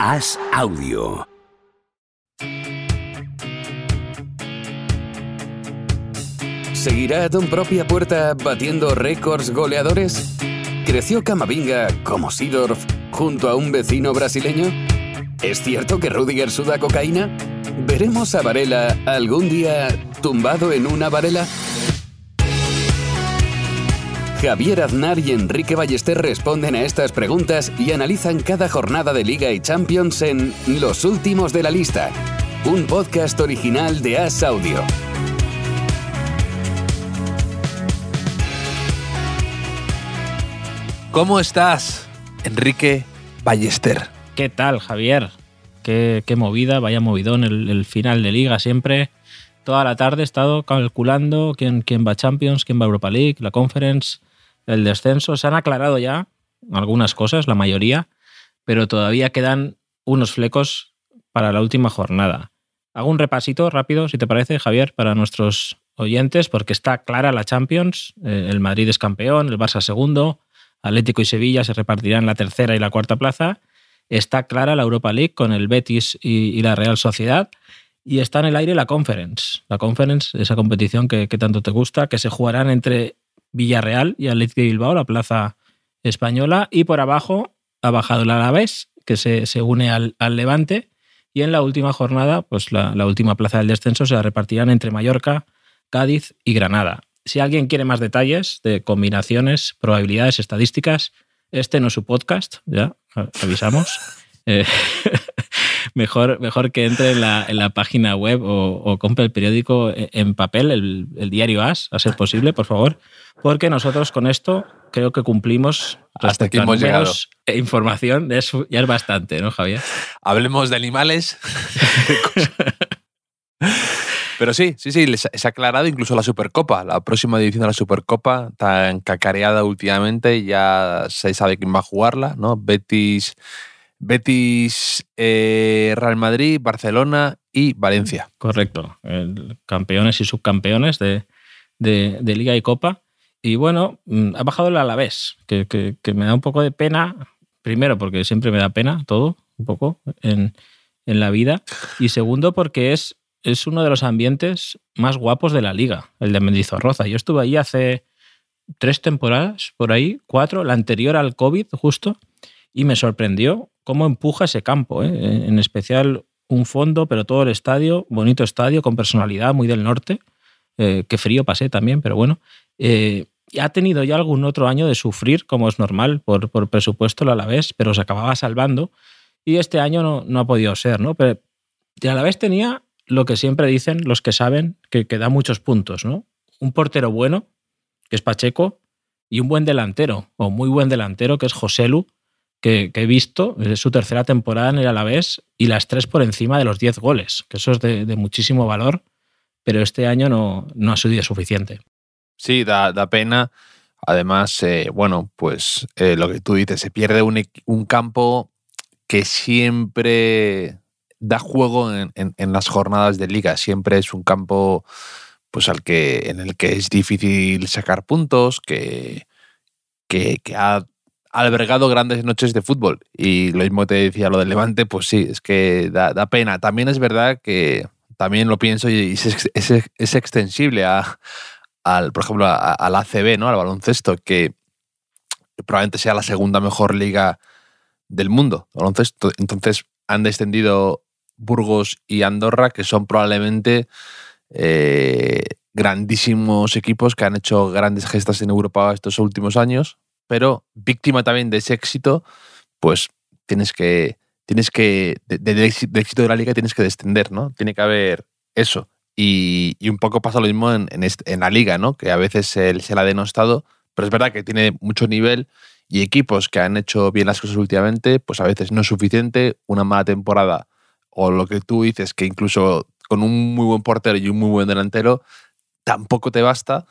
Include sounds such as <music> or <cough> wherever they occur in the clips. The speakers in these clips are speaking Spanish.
Haz audio. ¿Seguirá a Don Propia Puerta batiendo récords goleadores? ¿Creció Camavinga como Sidorf junto a un vecino brasileño? ¿Es cierto que Rudiger suda cocaína? ¿Veremos a Varela algún día tumbado en una varela? Javier Aznar y Enrique Ballester responden a estas preguntas y analizan cada jornada de Liga y Champions en Los Últimos de la Lista, un podcast original de As Audio. ¿Cómo estás, Enrique Ballester? ¿Qué tal, Javier? Qué, qué movida, vaya movidón el, el, final de liga siempre. Toda la tarde he estado calculando quién, quién va a Champions, quién va a Europa League, la Conference, el descenso. Se han aclarado ya algunas cosas, la mayoría, pero todavía quedan unos flecos para la última jornada. Hago un repasito rápido, si te parece, Javier, para nuestros oyentes, porque está clara la Champions. Eh, el Madrid es campeón, el Barça segundo, Atlético y Sevilla se repartirán la tercera y la cuarta plaza. Está clara la Europa League con el Betis y, la Real Sociedad. Y está en el aire la Conference. La Conference, esa competición que, tanto te gusta, que se jugarán entre Villarreal y Atlético de Bilbao, la plaza española. Y por abajo ha bajado el Alavés, que se, se une al, al, Levante. Y en la última jornada, pues la, la última plaza del descenso se la repartirán entre Mallorca, Cádiz y Granada. Si alguien quiere más detalles de combinaciones, probabilidades, estadísticas, este no es su podcast, ya avisamos. <laughs> Eh, <laughs> <laughs> mejor, mejor que entre en la, en la página web o, o, compre el periódico en papel, el, el, diario AS, a ser posible, por favor, porque nosotros con esto creo que cumplimos hasta aquí hemos llegado. E información, eso ya es bastante, ¿no, Javier? Hablemos de animales. Pero sí, sí, sí, se ha aclarado incluso la Supercopa. La próxima edición de la Supercopa, tan cacareada últimamente, ya se sabe quién va a jugarla, ¿no? Betis, Betis eh, Real Madrid, Barcelona y Valencia. Correcto. Campeones y subcampeones de, de, Liga y Copa. Y bueno, mm, ha bajado el Alavés, que, que, que, me da un poco de pena. Primero, porque siempre me da pena todo, un poco, en, en la vida. Y segundo, porque es es uno de los ambientes más guapos de la liga, el de Mendizorroza. Yo estuve ahí hace tres temporadas, por ahí, cuatro, la anterior al COVID justo, y me sorprendió cómo empuja ese campo, ¿eh? en especial un fondo, pero todo el estadio, bonito estadio, con personalidad, muy del norte. Eh, qué frío pasé también, pero bueno. Eh, ha tenido ya algún otro año de sufrir, como es normal, por, por presupuesto el Alavés, pero se acababa salvando. Y este año no, no ha podido ser, ¿no? Pero el Alavés tenía lo que siempre dicen los que saben que, que, da muchos puntos, ¿no? Un portero bueno, que es Pacheco, y un buen delantero, o muy buen delantero, que es Joselu, que, he visto, es su tercera temporada en el Alavés, y las tres por encima de los 10 goles, que eso es de, de, muchísimo valor, pero este año no, no ha sido suficiente. Sí, da, da pena. Además, eh, bueno, pues eh, lo que tú dices, se pierde un, un campo que siempre da juego en, en, en, las jornadas de liga. Siempre es un campo pues, al que, en el que es difícil sacar puntos, que, que, que, ha albergado grandes noches de fútbol. Y lo mismo te decía lo del Levante, pues sí, es que da, da pena. También es verdad que también lo pienso y es, es, extensible a, al, por ejemplo, al ACB, ¿no? al baloncesto, que probablemente sea la segunda mejor liga del mundo, baloncesto. Entonces han descendido Burgos y Andorra, que son probablemente eh, grandísimos equipos que han hecho grandes gestas en Europa estos últimos años, pero víctima también de ese éxito, pues tienes que, tienes que, de, éxito de la liga tienes que descender, ¿no? Tiene que haber eso. Y, un poco pasa lo mismo en, en, la liga, ¿no? Que a veces se, se la ha denostado, pero es verdad que tiene mucho nivel y equipos que han hecho bien las cosas últimamente, pues a veces no es suficiente, una mala temporada o lo que tú dices, que incluso con un muy buen portero y un muy buen delantero, tampoco te basta.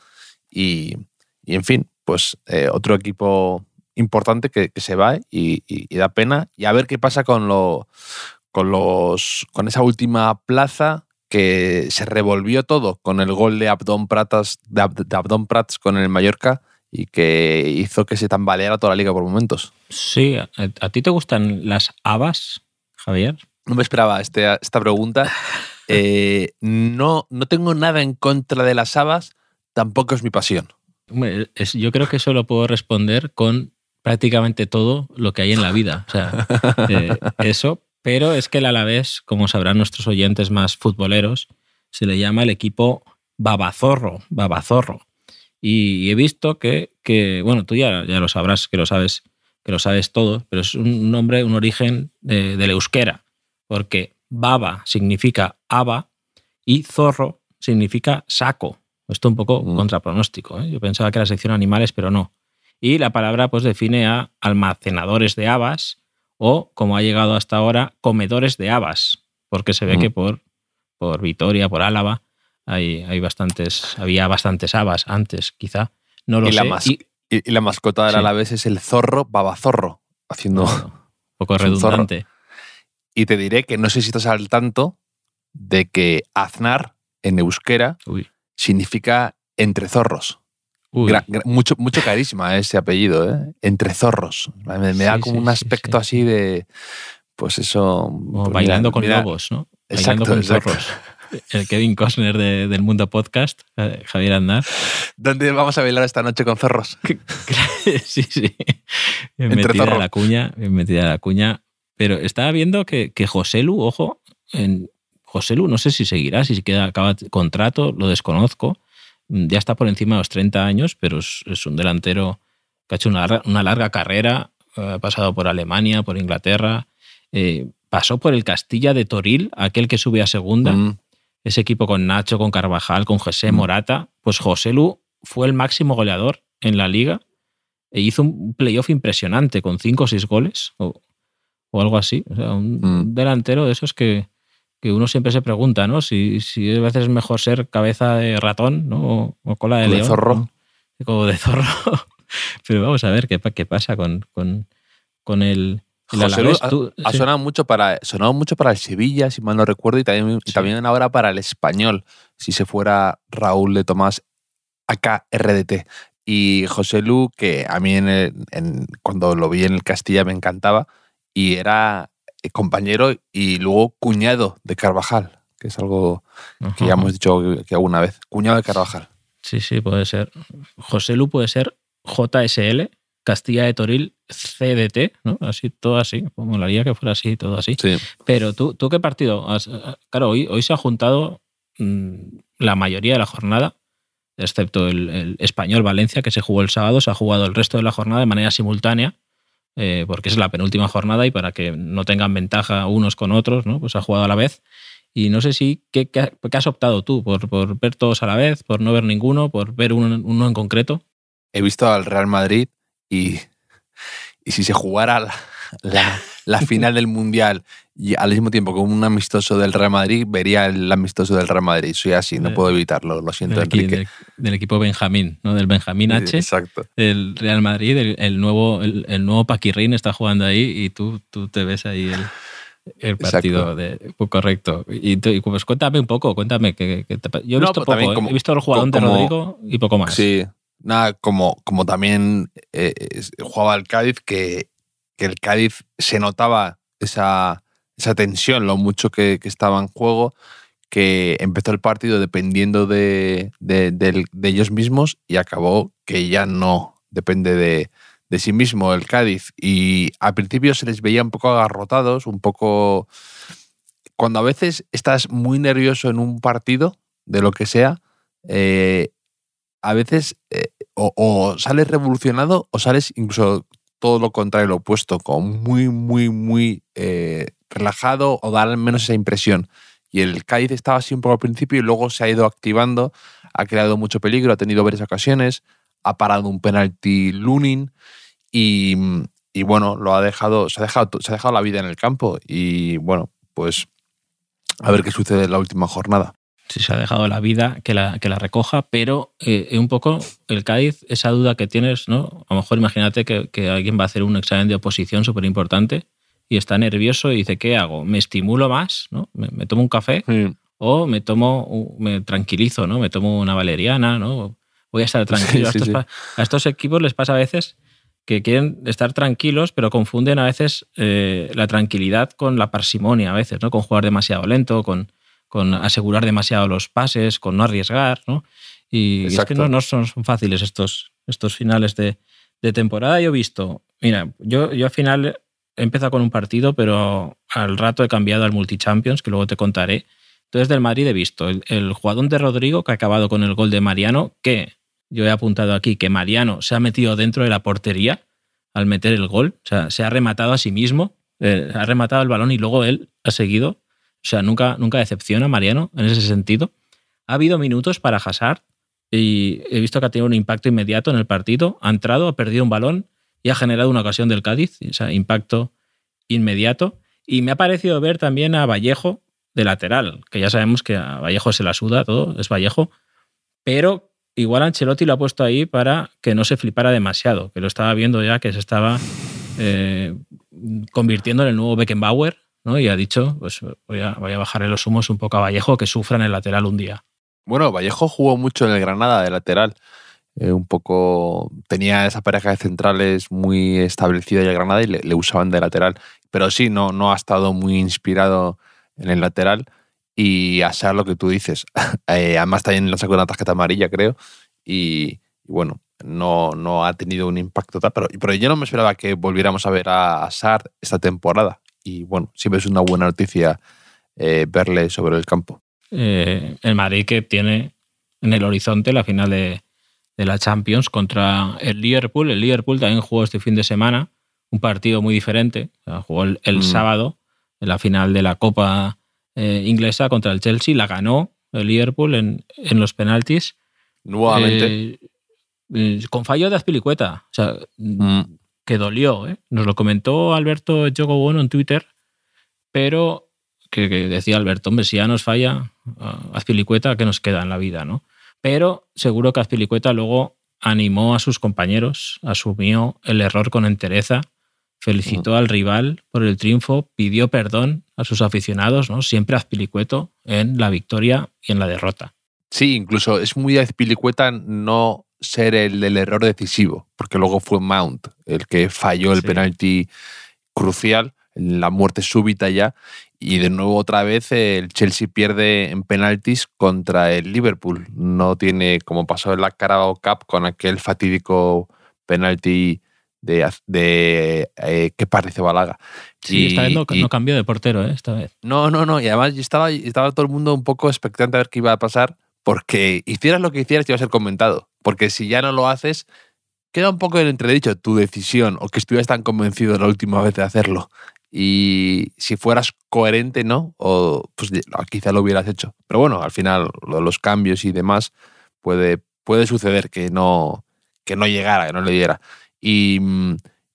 Y, y en fin, pues eh, otro equipo importante que, que se va y, y, y, da pena. Y a ver qué pasa con, lo, con, los, con esa última plaza que se revolvió todo con el gol de Abdón Pratas, de, Ab, de Abdón Prats con el Mallorca y que hizo que se tambaleara toda la liga por momentos. Sí, ¿a, a ti te gustan las habas? Javier. No me esperaba este, esta pregunta. <laughs> Eh, no, no tengo nada en contra de las habas, tampoco es mi pasión. Yo creo que eso lo puedo responder con prácticamente todo lo que hay en la vida. O sea, <laughs> eh, eso, pero es que el Alavés, como sabrán nuestros oyentes más futboleros, se le llama el equipo babazorro, babazorro. Y he visto que, que bueno, tú ya, ya, lo sabrás, que lo sabes, que lo sabes todo, pero es un nombre, un origen de, del euskera, porque baba significa aba y zorro significa saco. Esto un poco mm. contrapronóstico. ¿eh? Yo pensaba que era sección animales, pero no. Y la palabra pues define a almacenadores de habas o, como ha llegado hasta ahora, comedores de habas, porque se ve mm. que por, por Vitoria, por Álava, hay, hay bastantes, había bastantes habas antes, quizá. No lo y sé. La y, la mascota del la vez es el zorro babazorro, haciendo... un poco <laughs> redundante. Y te diré que no sé si estás al tanto de que Aznar, en euskera, significa entre zorros. mucho, mucho carisma ese apellido, ¿eh? Entre zorros. Me, da como un aspecto así de. Pues eso. Pues bailando con lobos, ¿no? Bailando con zorros. El Kevin Costner del Mundo Podcast, eh, Javier Andar. ¿Dónde vamos a bailar esta noche con zorros? <laughs> sí, sí. Bien metida la cuña, bien metida la cuña. Pero estaba viendo que, que José Lu, ojo, en José Lu, no sé si seguirá, si queda, acaba contrato, lo desconozco Mm, ya está por encima de los 30 años, pero es, un delantero que ha hecho una, larga carrera, eh, ha pasado por Alemania, por Inglaterra, eh, pasó por el Castilla de Toril, aquel que sube a segunda, mm. ese equipo con Nacho, con Carvajal, con José mm. Morata, pues José Lu fue el máximo goleador en la liga e hizo un playoff impresionante con 5 o 6 goles o, algo así. O sea, un delantero de esos que, que uno siempre se pregunta, ¿no? Si, si a veces es mejor ser cabeza de ratón, ¿no? O, cola de león. De zorro. Como de zorro. <laughs> Pero vamos a ver qué, qué pasa con, con, con el. José ha, sonado, mucho para, sonado mucho para el Sevilla, si mal no recuerdo, y también, también ahora para el español, si se fuera Raúl de Tomás, acá RDT. Y José Lu, que a mí en cuando lo vi en el Castilla me encantaba, y era compañero y luego cuñado de Carvajal, que es algo que ya hemos dicho que alguna vez. Cuñado de Carvajal. Sí, sí, puede ser. José Lu puede ser JSL, Castilla de Toril CDT, ¿no? Así, todo así. Como molaría que fuera así, todo así. Pero tú, ¿tú qué partido? Has, claro, hoy, hoy se ha juntado mm, la mayoría de la jornada, excepto el, el, español Valencia, que se jugó el sábado, se ha jugado el resto de la jornada de manera simultánea. Eh, porque es la penúltima jornada y para que no tengan ventaja unos con otros, ¿no? pues ha jugado a la vez. Y no sé si, ¿qué, qué, has optado tú? ¿Por, ¿Por, ver todos a la vez? ¿Por no ver ninguno? ¿Por ver uno, uno en concreto? He visto al Real Madrid y, y si se jugara la, la final del Mundial y al mismo tiempo con un amistoso del Real Madrid, vería el amistoso del Real Madrid. Soy así, no puedo evitarlo, lo siento, del, Enrique. Del, equipo Benjamín, ¿no? Del Benjamín H. Exacto. El Real Madrid, el, nuevo, el, nuevo Paquirrín está jugando ahí y tú, tú te ves ahí el, el partido de, pues, correcto. Y, pues cuéntame un poco, cuéntame. Que, yo he visto poco, ¿eh? he visto el jugador de Rodrigo y poco más. Sí, nada, como, como también eh, jugaba el Cádiz, que, que el Cádiz se notaba esa esa tensión, lo mucho que, estaba en juego, que empezó el partido dependiendo de, ellos mismos y acabó que ya no depende de, sí mismo el Cádiz. Y al principio se les veía un poco agarrotados, un poco... Cuando a veces estás muy nervioso en un partido, de lo que sea, eh, a veces eh, o, sales revolucionado o sales incluso todo lo contrario, lo opuesto, con muy, muy, muy eh, relajado o dar al menos esa impresión. Y el Cádiz estaba así un poco al principio y luego se ha ido activando, ha creado mucho peligro, ha tenido varias ocasiones, ha parado un penalti Lunin y, y bueno, lo ha dejado, se ha dejado, se ha dejado la vida en el campo y bueno, pues a ver qué sucede en la última jornada. Si se ha dejado la vida, que la, que la recoja, pero eh, un poco el Cádiz, esa duda que tienes, ¿no? A lo mejor imagínate que, que alguien va a hacer un examen de oposición súper importante y está nervioso y dice, ¿qué hago? ¿Me estimulo más? ¿no? ¿Me, tomo un café? ¿O me tomo, me tranquilizo, ¿no? Me tomo una valeriana, ¿no? Voy a estar tranquilo. a, estos, equipos les pasa a veces que quieren estar tranquilos, pero confunden a veces eh, la tranquilidad con la parsimonia, a veces, ¿no? Con jugar demasiado lento, con, con asegurar demasiado los pases, con no arriesgar, ¿no? Y, es que no, no son, fáciles estos, estos finales de, de, temporada. Yo he visto, mira, yo, yo al final he empezado con un partido, pero al rato he cambiado al Multichampions, que luego te contaré. Entonces del Madrid he visto el, el jugador de Rodrigo, que ha acabado con el gol de Mariano, que yo he apuntado aquí que Mariano se ha metido dentro de la portería al meter el gol. O sea, se ha rematado a sí mismo, eh, ha rematado el balón y luego él ha seguido. O sea, nunca, nunca decepciona Mariano en ese sentido. Ha habido minutos para Hazard y he visto que ha tenido un impacto inmediato en el partido. Ha entrado, ha perdido un balón y ha generado una ocasión del Cádiz. O sea, impacto inmediato. Y me ha parecido ver también a Vallejo de lateral, que ya sabemos que a Vallejo se la suda todo, es Vallejo, pero igual Ancelotti lo ha puesto ahí para que no se flipara demasiado, que lo estaba viendo ya que se estaba eh, convirtiendo en el nuevo Beckenbauer, ¿no? Y ha dicho, pues voy a, voy a bajarle los humos un poco a Vallejo que sufra en el lateral un día. Bueno, Vallejo jugó mucho en el Granada de lateral. Eh, un poco tenía esa pareja de centrales muy establecida y el Granada y le, usaban de lateral. Pero sí, no, no ha estado muy inspirado en el lateral y a ser lo que tú dices. <laughs> Eh, además también le sacó una tarjeta amarilla, creo, y, bueno, no, no ha tenido un impacto tal, pero, pero yo no me esperaba que volviéramos a ver a, Sar esta temporada. Y bueno, siempre es una buena noticia eh, verle sobre el campo. Eh, el Madrid que tiene en el horizonte la final de, la Champions contra el Liverpool. El Liverpool también jugó este fin de semana un partido muy diferente. jugó el, mm. sábado en la final de la Copa eh, inglesa contra el Chelsea, la ganó el Liverpool en, en los penaltis. Nuevamente. Eh, con fallo de Azpilicueta. O sea, mm. Que dolió. Nos lo comentó Alberto Jogo Bueno en Twitter, pero que, decía Alberto, hombre, si ya nos falla Azpilicueta, ¿qué nos queda en la vida? ¿no? Pero seguro que Azpilicueta luego animó a sus compañeros, asumió el error con entereza felicitó al rival por el triunfo, pidió perdón a sus aficionados, ¿no? Siempre Azpilicueto en la victoria y en la derrota. Sí, incluso es muy Azpilicueta no ser el del error decisivo, porque luego fue Mount el que falló el penalti crucial, la muerte súbita ya, y de nuevo otra vez el Chelsea pierde en penaltis contra el Liverpool. No tiene, como pasó en la Carabao Cup con aquel fatídico penalti de, de eh, qué parece Balaga. Sí, esta vez no, cambió de portero, ¿eh? esta vez. No, no, no. Y además estaba, estaba todo el mundo un poco expectante a ver qué iba a pasar, porque hicieras lo que hicieras, iba a ser comentado. Porque si ya no lo haces, queda un poco en entredicho tu decisión o que estuvieras tan convencido la última vez de hacerlo. Y si fueras coherente, ¿no? O pues quizá lo hubieras hecho. Pero bueno, al final los cambios y demás puede, puede suceder que no, que no llegara, que no le diera. Y,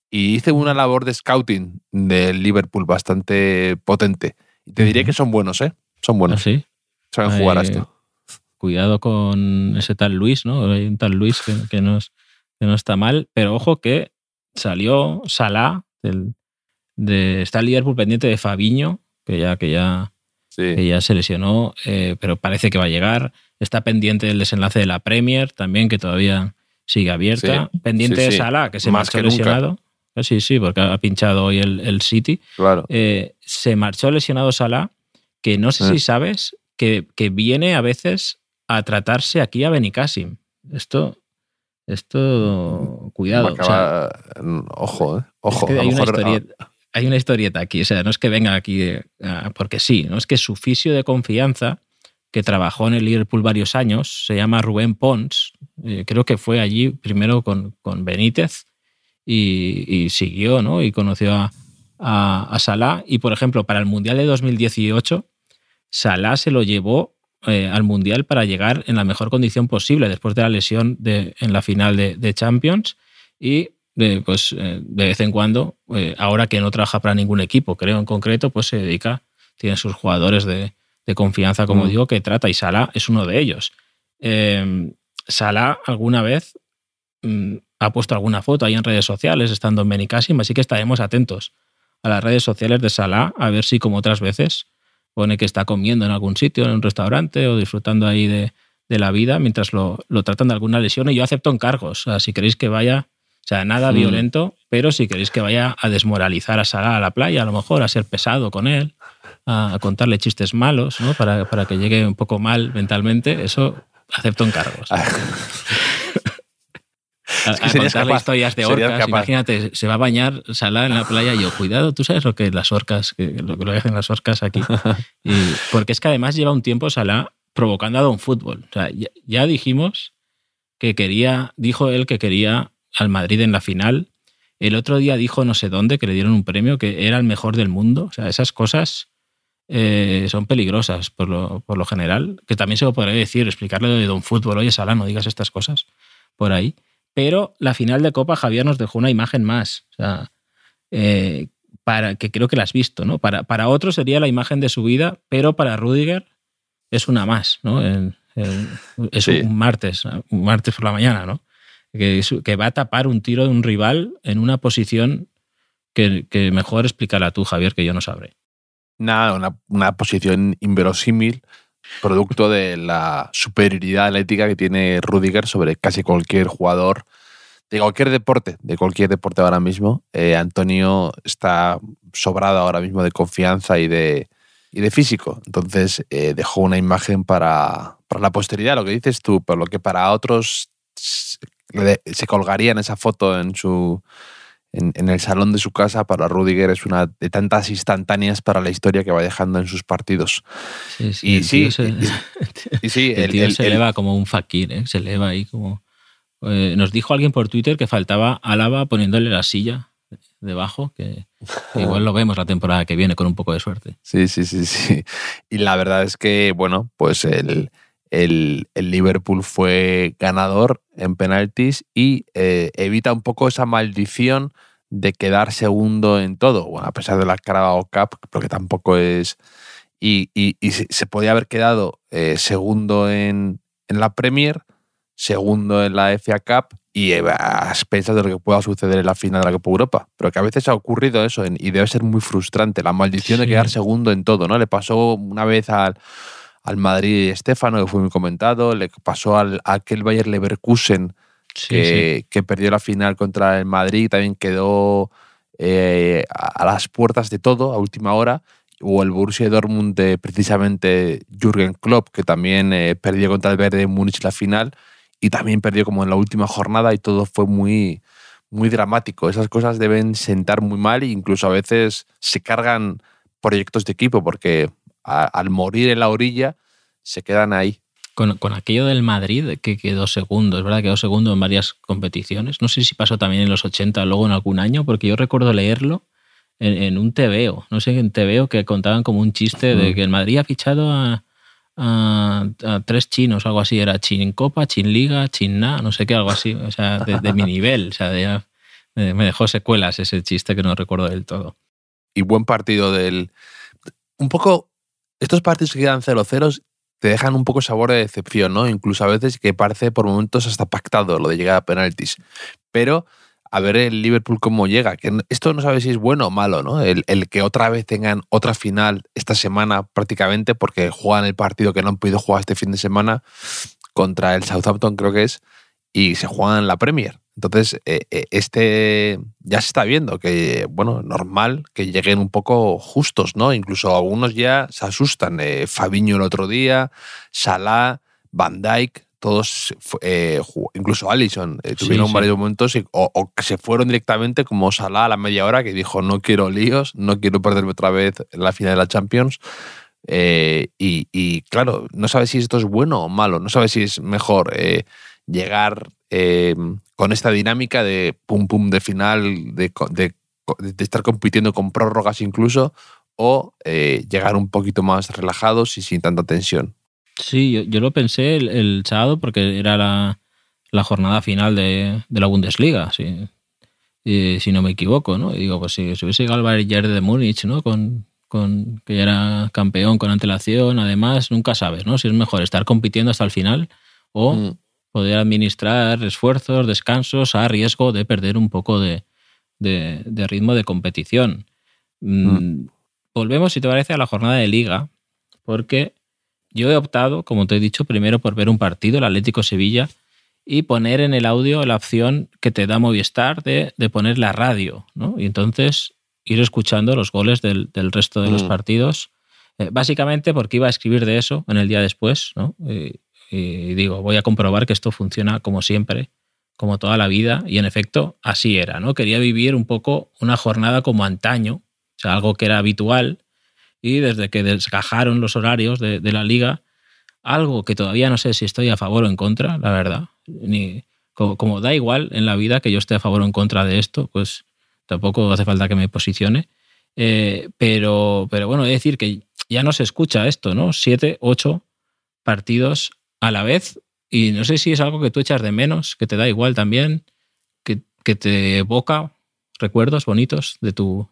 hice una labor de scouting del Liverpool bastante potente. Y te diría que son buenos, ¿eh? Son buenos. ¿Ah, sí? Saben jugar a esto. Cuidado con ese tal Luis, ¿no? Hay un tal Luis que, no, no está mal, pero ojo que salió Salah del, de, está el Liverpool pendiente de Fabiño, que ya, que ya, ya se lesionó, eh, pero parece que va a llegar. Está pendiente del desenlace de la Premier también, que todavía sigue abierta. Pendiente de Salah, que se marchó lesionado. Ah, sí, sí, porque ha pinchado hoy el, City. Claro. Eh, se marchó lesionado Salah, que no sé si eh. sabes que, que, viene a veces a tratarse aquí a Benicassim. Esto, esto, cuidado. ojo, eh. Ojo. hay, una historieta, hay, una historieta, aquí. O sea, no es que venga aquí porque sí, no es que su fisio de confianza que trabajó en el Liverpool varios años, se llama Rubén Pons, eh, creo que fue allí primero con, con Benítez y, siguió, ¿no? Y conoció a, a, Salah. Y, por ejemplo, para el Mundial de 2018, Salah se lo llevó eh, al Mundial para llegar en la mejor condición posible después de la lesión de, en la final de, Champions. Y pues eh, de vez en cuando, ahora que no trabaja para ningún equipo, creo en concreto, pues se dedica, tiene sus jugadores de, de confianza, como mm. digo, que trata y Sala es uno de ellos. Eh, Sala alguna vez mm, ha puesto alguna foto ahí en redes sociales estando en Benicassim, así que estaremos atentos a las redes sociales de Sala a ver si como otras veces pone que está comiendo en algún sitio, en un restaurante o disfrutando ahí de, la vida mientras lo, tratan de alguna lesión y yo acepto encargos. O sea, si queréis que vaya, O sea, nada Mm. violento, pero si queréis que vaya a desmoralizar a Salah a la playa, a lo mejor a ser pesado con él, a, a contarle chistes malos, ¿no? Para, para que llegue un poco mal mentalmente, eso acepto encargos. <laughs> A, Es que a serías contarle capaz, historias de orcas. Imagínate, se va a bañar Salah en la playa y yo, cuidado, tú sabes lo que las orcas, que, lo que lo hacen las orcas aquí. <laughs> Y- porque es que además lleva un tiempo Salah provocando a Don Fútbol. O sea, ya, ya dijimos que quería, dijo él que quería al Madrid en la final. El otro día dijo no sé dónde que le dieron un premio que era el mejor del mundo. O sea, esas cosas eh, son peligrosas por lo, por lo general. Que también se lo podría decir, explicarle de Don Fútbol, oye Salah, no digas estas cosas por ahí. Pero la final de Copa Javier nos dejó una imagen más. O sea, eh, para, que creo que la has visto, ¿no? Para, para otro sería la imagen de su vida, pero para Rudiger es una más, ¿no? Es Sí. un martes, un martes por la mañana, ¿no? Que, que va a tapar un tiro de un rival en una posición que, que mejor explicará tú, Javier, que yo no sabré. Nada, una, una posición inverosímil, producto de la superioridad atlética que tiene Rudiger sobre casi cualquier jugador de cualquier deporte, de cualquier deporte ahora mismo. Eh, Antonio está sobrado ahora mismo de confianza y de, y de físico. Entonces eh, dejó una imagen para, para la posteridad, lo que dices tú, pero lo que para otros se colgaría en esa foto en su en, en el salón de su casa, para Rudiger es una de tantas instantáneas para la historia que va dejando en sus partidos. Sí, sí, Y el sí, tío se, Y sí, <laughs> el el- tío el- se el- eleva como un fakir, ¿eh? se eleva ahí como... Eh, nos dijo alguien por Twitter que faltaba Álava poniéndole la silla debajo, que, que igual lo vemos la temporada que viene con un poco de suerte. Sí, sí, sí, sí. Y la verdad es que, bueno, pues el, el- el Liverpool fue ganador en penaltis y eh, evita un poco esa maldición de quedar segundo en todo, bueno, a pesar de la Carabao Cup, porque tampoco es... Y, y- y se, se podía haber quedado eh, segundo en, en la Premier, segundo en la FA Cup y a expensas de lo que pueda suceder en la final de la Copa Europa. Pero que a veces ha ocurrido eso y debe ser muy frustrante, la maldición de quedar segundo en todo, ¿no? Le pasó una vez al, al Madrid Estefano, que fue muy comentado, le pasó al, a aquel Bayer Leverkusen Sí, que, que perdió la final contra el Madrid, también quedó eh, a, a las puertas de todo a última hora. O el Borussia Dortmund de precisamente Jürgen Klopp, que también eh, perdió contra el Verde Múnich la final y también perdió como en la última jornada y todo fue muy, muy dramático. Esas cosas deben sentar muy mal e incluso a veces se cargan proyectos de equipo porque a- al morir en la orilla se quedan ahí. Con, con aquello del Madrid, que quedó segundo, es verdad, quedó segundo en varias competiciones. No sé si pasó también en los 80, luego en algún año, porque yo recuerdo leerlo en, en un TVO, no sé, en TVO que contaban como un chiste de Mm. que el Madrid ha fichado a, a- a tres chinos, algo así, era Chin Copa, Chin Liga, Chin Na, no sé qué, algo así, o sea, de, de mi nivel, o sea, de me dejó secuelas ese chiste que no recuerdo del todo. y buen partido del. Un poco. Estos partidos que quedan 0-0 te dejan un poco sabor de decepción, ¿no? Incluso a veces que parece por momentos hasta pactado lo de llegar a penaltis. Pero a ver el Liverpool cómo llega. Que esto no sabe si es bueno o malo, ¿no? El, el que otra vez tengan otra final esta semana prácticamente, porque juegan el partido que no han podido jugar este fin de semana contra el Southampton, creo que es, y se juegan la Premier. Entonces, eh, eh, este ya se está viendo que, bueno, normal que lleguen un poco justos, ¿no? Incluso algunos ya se asustan. Eh, Fabiño el otro día, Salah, Van Dijk, todos, eh, incluso Allison, eh, Sí, tuvieron sí. varios momentos y- o, o se fueron directamente como Salah a la media hora que dijo no quiero líos, no quiero perderme otra vez en la final de la Champions. Eh, y, y, claro, no sabes si esto es bueno o malo, no sabes si es mejor eh, llegar eh, con esta dinámica de pum pum de final, de, de, de estar compitiendo con prórrogas incluso, o eh, llegar un poquito más relajados y sin tanta tensión. Sí, yo, yo lo pensé el, el sábado porque era la, la jornada final de, de la Bundesliga, sí. Y si no me equivoco, ¿no? Y digo, pues si, si hubiese llegado el Bayern de Múnich, ¿no? Con, con, que ya era campeón con antelación, además, nunca sabes, ¿no? Si es mejor estar compitiendo hasta el final o Mm. Poder administrar esfuerzos, descansos a riesgo de perder un poco de, de- de ritmo de competición. Mm, Volvemos, si te parece, a la jornada de liga, porque yo he optado, como te he dicho, primero por ver un partido, el Atlético Sevilla, y poner en el audio la opción que te da Movistar de, de poner la radio, ¿no? Y entonces ir escuchando los goles del, del resto de los Mm. partidos. Eh, básicamente porque iba a escribir de eso en el día después, ¿no? Y, y digo, voy a comprobar que esto funciona como siempre, como toda la vida, y en efecto así era, ¿no? Quería vivir un poco una jornada como antaño, o sea, algo que era habitual, y desde que desgajaron los horarios de, la liga, algo que todavía no sé si estoy a favor o en contra, la verdad, ni como, da igual en la vida que yo esté a favor o en contra de esto, pues tampoco hace falta que me posicione. Eh, pero, pero bueno, de decir que ya no se escucha esto, ¿no? Siete, ocho partidos a la vez. Y no sé si es algo que tú echas de menos, que te da igual también, que, que te evoca recuerdos bonitos de tu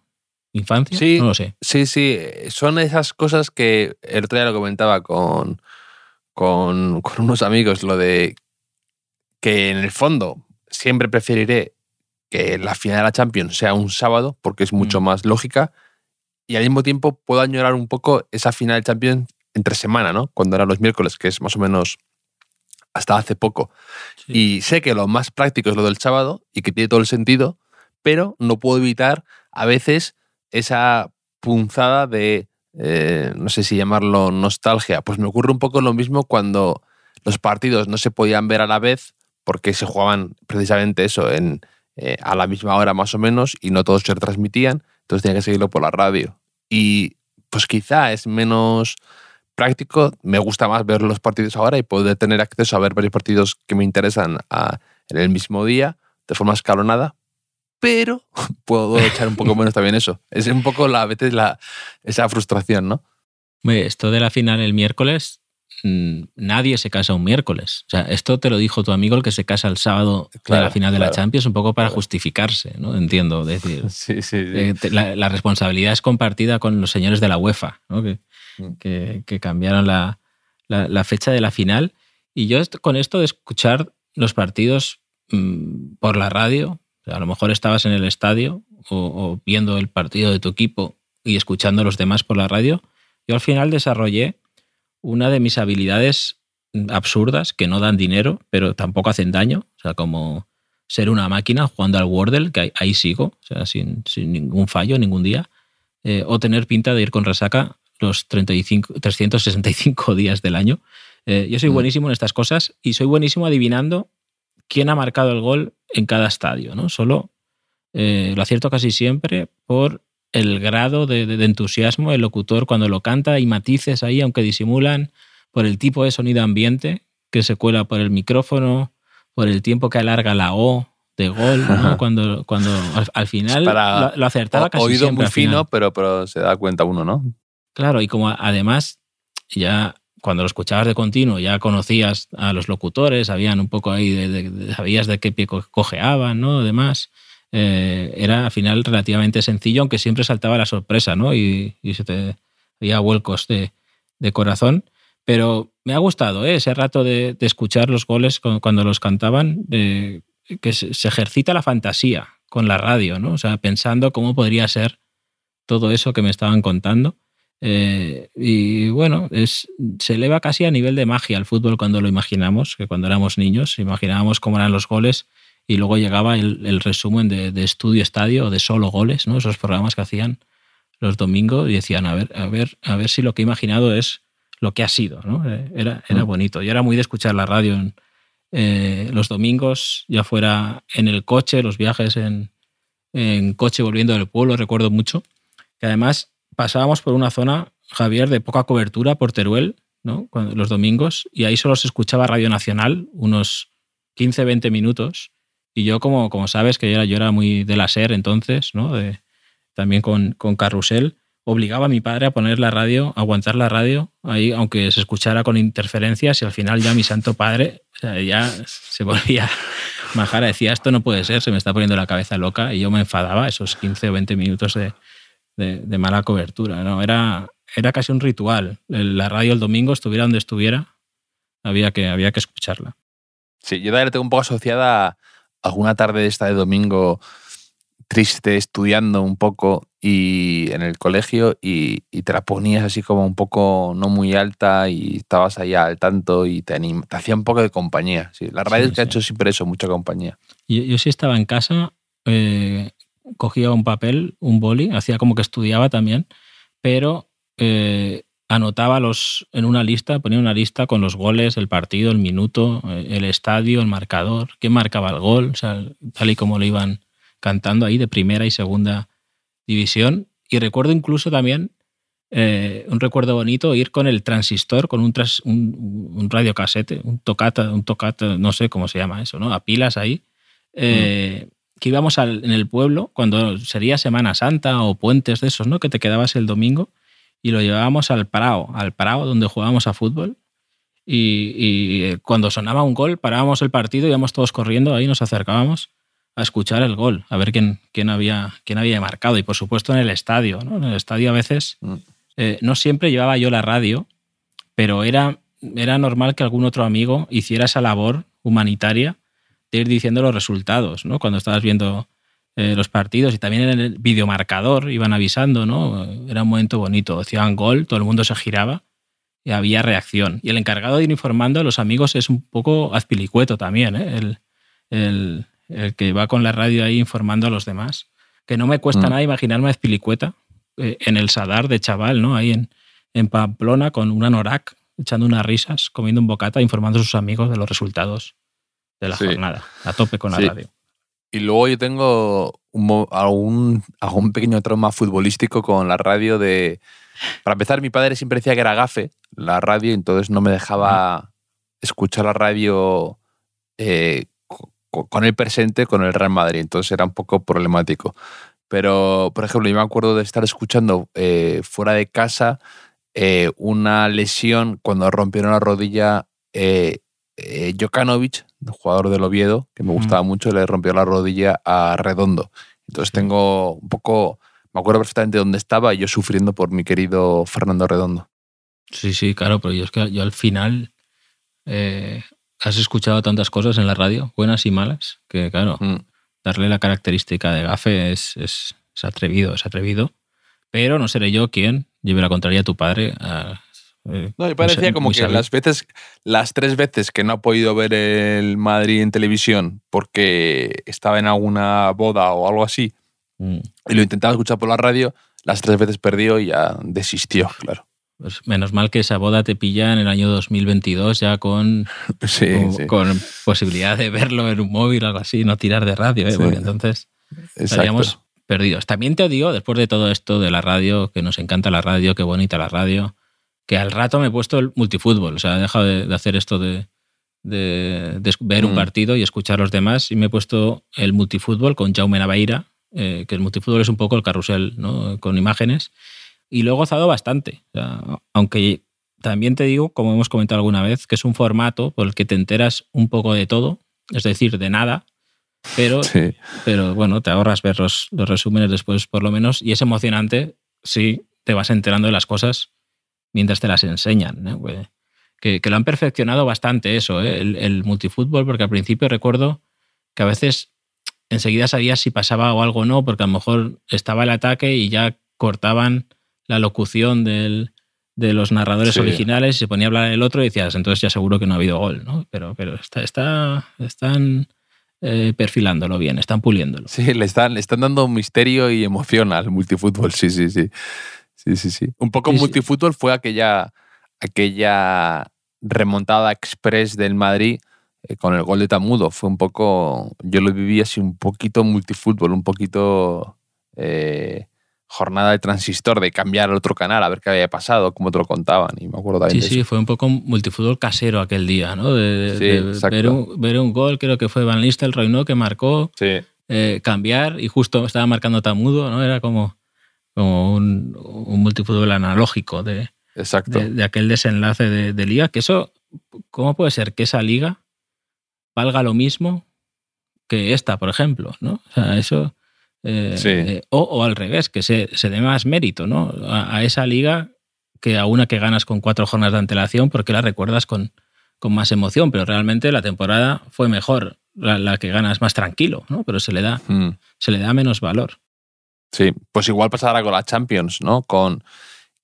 infancia. Sí. No lo sé. Sí, sí, son esas cosas que el otro día lo comentaba con, con, con unos amigos, lo de que en el fondo siempre preferiré que la final de la Champions sea un sábado, porque es mucho Mm. más lógica, y al mismo tiempo puedo añorar un poco esa final de Champions entre semana, ¿no? Cuando eran los miércoles, que es más o menos hasta hace poco. Sí. Y sé que lo más práctico es lo del sábado y que tiene todo el sentido, pero no puedo evitar a veces esa punzada de, eh, no sé si llamarlo nostalgia. Pues me ocurre un poco lo mismo cuando los partidos no se podían ver a la vez porque se jugaban precisamente eso en, eh, a la misma hora más o menos y no todos se retransmitían, entonces tenía que seguirlo por la radio. Y pues quizá es menos práctico, me gusta más ver los partidos ahora y poder tener acceso a ver varios partidos que me interesan a- en el mismo día, de forma escalonada, pero <laughs> puedo echar un poco menos también eso. Es un poco la, a veces la, esa frustración, ¿no? Esto de la final el miércoles, mm, nadie se casa un miércoles. O sea, esto te lo dijo tu amigo el que se casa el sábado de la final de la. Champions, un poco para Claro. justificarse, ¿no? Entiendo. Decir, <laughs> Sí, sí, eh, la, la responsabilidad es compartida con los señores de la UEFA, ¿no? que. Que- que cambiaron la, fecha de la final. Y yo con esto de escuchar los partidos mm, por la radio, a lo mejor estabas en el estadio o, viendo el partido de tu equipo y escuchando a los demás por la radio, yo al final desarrollé una de mis habilidades absurdas que no dan dinero, pero tampoco hacen daño, o sea, como ser una máquina jugando al Wordle, que ahí, sigo, o sea, sin, sin ningún fallo, ningún día, eh, o tener pinta de ir con resaca los 35, 365 <laughs> días del año. Eh, yo soy Mm. buenísimo en estas cosas y soy buenísimo adivinando quién ha marcado el gol en cada estadio, ¿no? Solo eh, lo acierto casi siempre por el grado de, de- de entusiasmo del locutor cuando lo canta y matices ahí, aunque disimulan, por el tipo de sonido ambiente que se cuela por el micrófono, por el tiempo que alarga la O de gol, ¿no? cuando, cuando al, al final Para lo, lo acertaba casi oído siempre muy al final. fino, pero, pero se da cuenta uno, ¿no? Claro, y como además ya cuando lo escuchabas de continuo ya conocías a los locutores, sabían un poco ahí, sabías de qué pie co- cojeaban, ¿no? Además, eh, era al final relativamente sencillo, aunque siempre saltaba la sorpresa, ¿no? Y, y se te había vuelcos de, corazón. Pero me ha gustado ¿eh? ese rato de, escuchar los goles cu- cuando los cantaban, que se ejercita la fantasía con la radio, ¿no? O sea, pensando cómo podría ser todo eso que me estaban contando. Eh, y bueno, es, se eleva casi a nivel de magia el fútbol cuando lo imaginamos, que cuando éramos niños imaginábamos cómo eran los goles y luego llegaba el, el resumen de, de estudio estadio o de solo goles, ¿no? esos programas que hacían los domingos y decían, a ver, a ver, a ver si lo que he imaginado es lo que ha sido. ¿no? Eh, Era, era Mm. bonito. Yo era muy de escuchar la radio en, eh, los domingos, ya fuera en el coche, los viajes en, en coche volviendo del pueblo, recuerdo mucho, que además pasábamos por una zona, Javier, de poca cobertura por Teruel, ¿no? Los domingos, y ahí solo se escuchaba Radio Nacional, unos 15, 20 minutos, y yo, como, como sabes, que yo era, yo era muy de la SER entonces, ¿no? También con, con Carrusel, obligaba a mi padre a poner la radio, a aguantar la radio, ahí, aunque se escuchara con interferencias, y al final ya mi santo padre ya se volvía Majara decía, esto no puede ser, se me está poniendo la cabeza loca, y yo me enfadaba esos 15 o 20 minutos de, de- de mala cobertura. ¿no? Era, era casi un ritual. La radio el domingo, estuviera donde estuviera, había que, había que escucharla. Sí, yo también la tengo un poco asociada a alguna tarde de esta de domingo triste estudiando un poco y en el colegio y, te la ponías así como un poco no muy alta y estabas allá al tanto y te, te hacía un poco de compañía. Sí, la radio es que ha hecho siempre eso, mucha compañía. Yo, yo sí estaba en casa, eh, cogía un papel, un boli, hacía como que estudiaba también, pero eh, anotaba los en una lista, ponía una lista con los goles, el partido, el minuto, eh, el estadio, el marcador, quién marcaba el gol, o sea, tal y como lo iban cantando ahí de primera y segunda división. Y recuerdo incluso también eh, un recuerdo bonito ir con el transistor, con un, tras, un, un radiocasete, un tocata, un tocata, no sé cómo se llama eso, ¿no? A pilas ahí. Eh, que íbamos al, en el pueblo cuando sería Semana Santa o puentes de esos, ¿no? Que te quedabas el domingo y lo llevábamos al Prado, al Prado donde jugábamos a fútbol. Y, y, eh, cuando sonaba un gol, parábamos el partido, íbamos todos corriendo, ahí nos acercábamos a escuchar el gol, a ver quién, quién, había, quién había marcado. Y por supuesto en el estadio, ¿no? En el estadio a veces, mm. eh, no siempre llevaba yo la radio, pero era, era normal que algún otro amigo hiciera esa labor humanitaria de ir diciendo los resultados, ¿no? Cuando estabas viendo eh, los partidos y también en el videomarcador iban avisando, ¿no? Era un momento bonito. Decían gol, todo el mundo se giraba y había reacción. Y el encargado de ir informando a los amigos es un poco azpilicueto también, ¿eh? el, el, el, que va con la radio ahí informando a los demás. Que no me cuesta mm. nada imaginarme a Azpilicueta eh, en el Sadar de chaval, ¿no? Ahí en, en Pamplona con una norac, echando unas risas, comiendo un bocata, informando a sus amigos de los resultados de la sí. jornada, a tope con la sí. radio. Y luego yo tengo un, algún, algún pequeño trauma futbolístico con la radio de... Para empezar, mi padre siempre decía que era gafe la radio, entonces no me dejaba escuchar la radio eh, con el presente con el Real Madrid, entonces era un poco problemático. Pero, por ejemplo, yo me acuerdo de estar escuchando eh, fuera de casa eh, una lesión cuando rompieron la rodilla eh, eh, Jokanovic, jugador del Oviedo, que me gustaba mm. mucho, le rompió la rodilla a Redondo. Entonces tengo un poco, me acuerdo perfectamente dónde estaba, yo sufriendo por mi querido Fernando Redondo. Sí, sí, claro, pero yo es que yo al final eh, has escuchado tantas cosas en la radio, buenas y malas, que claro, mm. darle la característica de gafe es, es, es, atrevido, es atrevido. Pero no seré yo quien lleve la contraria a tu padre. A, eh, no, me parecía como que las veces, las tres veces que no ha podido ver el Madrid en televisión porque estaba en alguna boda o algo así, mm. y lo intentaba escuchar por la radio, las tres veces perdió y ya desistió, claro. Pues menos mal que esa boda te pilla en el año 2022 ya con, <laughs> sí, con, sí. con, posibilidad de verlo en un móvil o algo así, no tirar de radio, ¿eh? sí. porque entonces Exacto. estaríamos perdidos. También te digo, después de todo esto de la radio, que nos encanta la radio, qué bonita la radio, que al rato me he puesto el multifútbol, o sea, he dejado de, de hacer esto de, de, de ver mm. un partido y escuchar a los demás y me he puesto el multifútbol con Jaume Navaira, eh, que el multifútbol es un poco el carrusel, ¿no? con imágenes y lo he gozado bastante. O sea, aunque también te digo, como hemos comentado alguna vez, que es un formato por el que te enteras un poco de todo, es decir, de nada, pero, <laughs> sí. pero bueno, te ahorras ver los, los, resúmenes después por lo menos y es emocionante si te vas enterando de las cosas mientras te las enseñan. ¿eh? Que, que, lo han perfeccionado bastante eso, ¿eh? el, el multifútbol, porque al principio recuerdo que a veces enseguida sabías si pasaba o algo no, porque a lo mejor estaba el ataque y ya cortaban la locución del, de los narradores sí. originales, se ponía a hablar el otro y decías, entonces ya seguro que no ha habido gol, ¿no? Pero, pero está, está, están eh, perfilándolo bien, están puliéndolo. Sí, le están, le están dando misterio y emoción al multifútbol, sí, sí, sí. Sí, sí, sí. Un poco sí, multifútbol sí. fue aquella, aquella remontada express del Madrid eh, con el gol de Tamudo. Fue un poco, yo lo viví así un poquito multifútbol, un poquito... Eh, jornada de transistor, de cambiar al otro canal, a ver qué había pasado, cómo te lo contaban. Y me acuerdo también Sí, sí, fue un poco multifútbol casero aquel día, ¿no? De, sí, de ver, un, ver, un, gol, creo que fue Van Nistelrooy, ¿no? Que marcó, sí. eh, cambiar y justo estaba marcando Tamudo, ¿no? Era como, como un, un multifútbol analógico de, Exacto. de, de aquel desenlace de, de, liga. Que eso, ¿cómo puede ser que esa liga valga lo mismo que esta, por ejemplo? ¿no? O sea, eso eh, sí. eh, o, o, al revés, que se, se dé más mérito ¿no? A, a, esa liga que a una que ganas con cuatro jornadas de antelación porque la recuerdas con, con más emoción, pero realmente la temporada fue mejor la, que gana es más tranquilo, ¿no? Pero se le da, Mm. se le da menos valor. Sí, pues igual pasará con la Champions, ¿no? Con,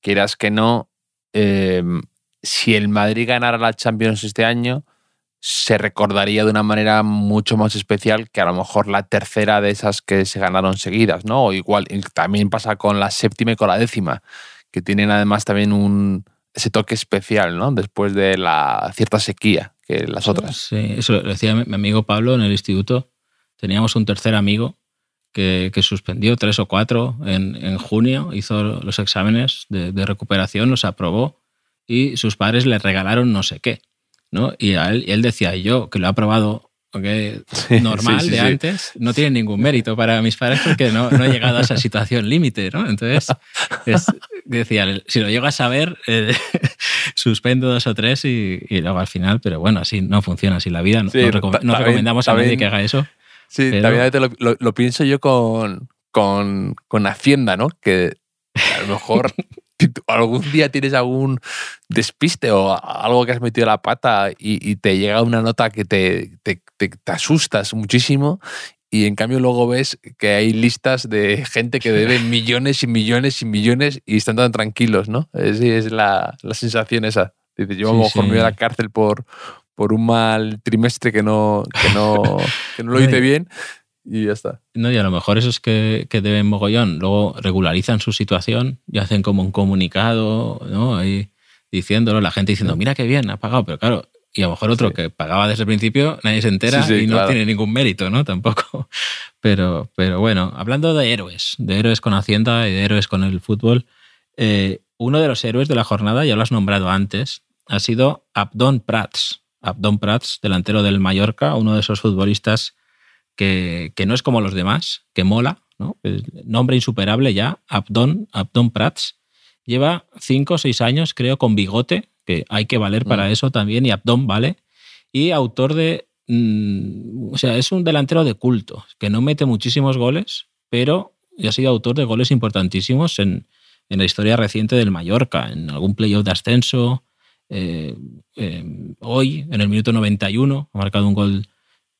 quieras que no, eh, si el Madrid ganara la Champions este año, se recordaría de una manera mucho más especial que a lo mejor la tercera de esas que se ganaron seguidas, ¿no? O igual, también pasa con la séptima y con la décima, que tienen además también un, ese toque especial, ¿no? Después de la cierta sequía que las otras. Sí, eso lo decía mi amigo Pablo en el instituto. Teníamos un tercer amigo que, que suspendió tres o cuatro en, en junio, hizo los exámenes de, de recuperación, los aprobó y sus padres le regalaron no sé qué. ¿no? Y a él, y él decía, "Y yo que lo he aprobado ok, Sí, normal sí, sí, de antes, no tiene ningún mérito para mis padres porque no, no he llegado a esa situación límite. ¿no? Entonces, es- decía, si lo llego a saber, eh, <laughs> suspendo dos o tres y, y luego al final, pero bueno, así no funciona, así la vida. No, Sí, no recom- no recomendamos a nadie que haga eso. Sí, Pero- también a veces lo, lo- lo pienso yo con, con, con Hacienda, ¿no? Que a lo mejor <laughs> algún día tienes algún despiste o algo que has metido la pata y, y te llega una nota que te, te, te- te asustas muchísimo y en cambio luego ves que hay listas de gente que debe <laughs> millones y millones y millones y están tan tranquilos, ¿no? Es, es la, la sensación esa. Dices, yo a lo mejor me voy a la cárcel por, por un mal trimestre que no, que no, <laughs> que no lo hice bien y ya está. No, y a lo mejor esos que, que deben mogollón, luego regularizan su situación y hacen como un comunicado, ¿no? Ahí diciéndolo, la gente diciendo, mira qué bien, ha pagado, pero claro, y a lo mejor otro Sí. que pagaba desde el principio, nadie se entera Sí, sí, y no claro. tiene ningún mérito, ¿no? Tampoco. <laughs> Pero, pero bueno, hablando de héroes, de héroes con Hacienda y de héroes con el fútbol, eh, uno de los héroes de la jornada, ya lo has nombrado antes, ha sido Abdon Prats. Abdon Prats, delantero del Mallorca, uno de esos futbolistas que, que no es como los demás, que mola, nombre insuperable ya, Abdon, Abdon Prats. Lleva cinco o seis años, creo, con bigote, que hay que valer para Mm. eso también, y Abdon vale. Y autor de. mm, o sea, es un delantero de culto, que no mete muchísimos goles, pero ha sido autor de goles importantísimos en, en la historia reciente del Mallorca, en algún playoff de ascenso. Eh, eh, hoy, en el minuto 91, ha marcado un gol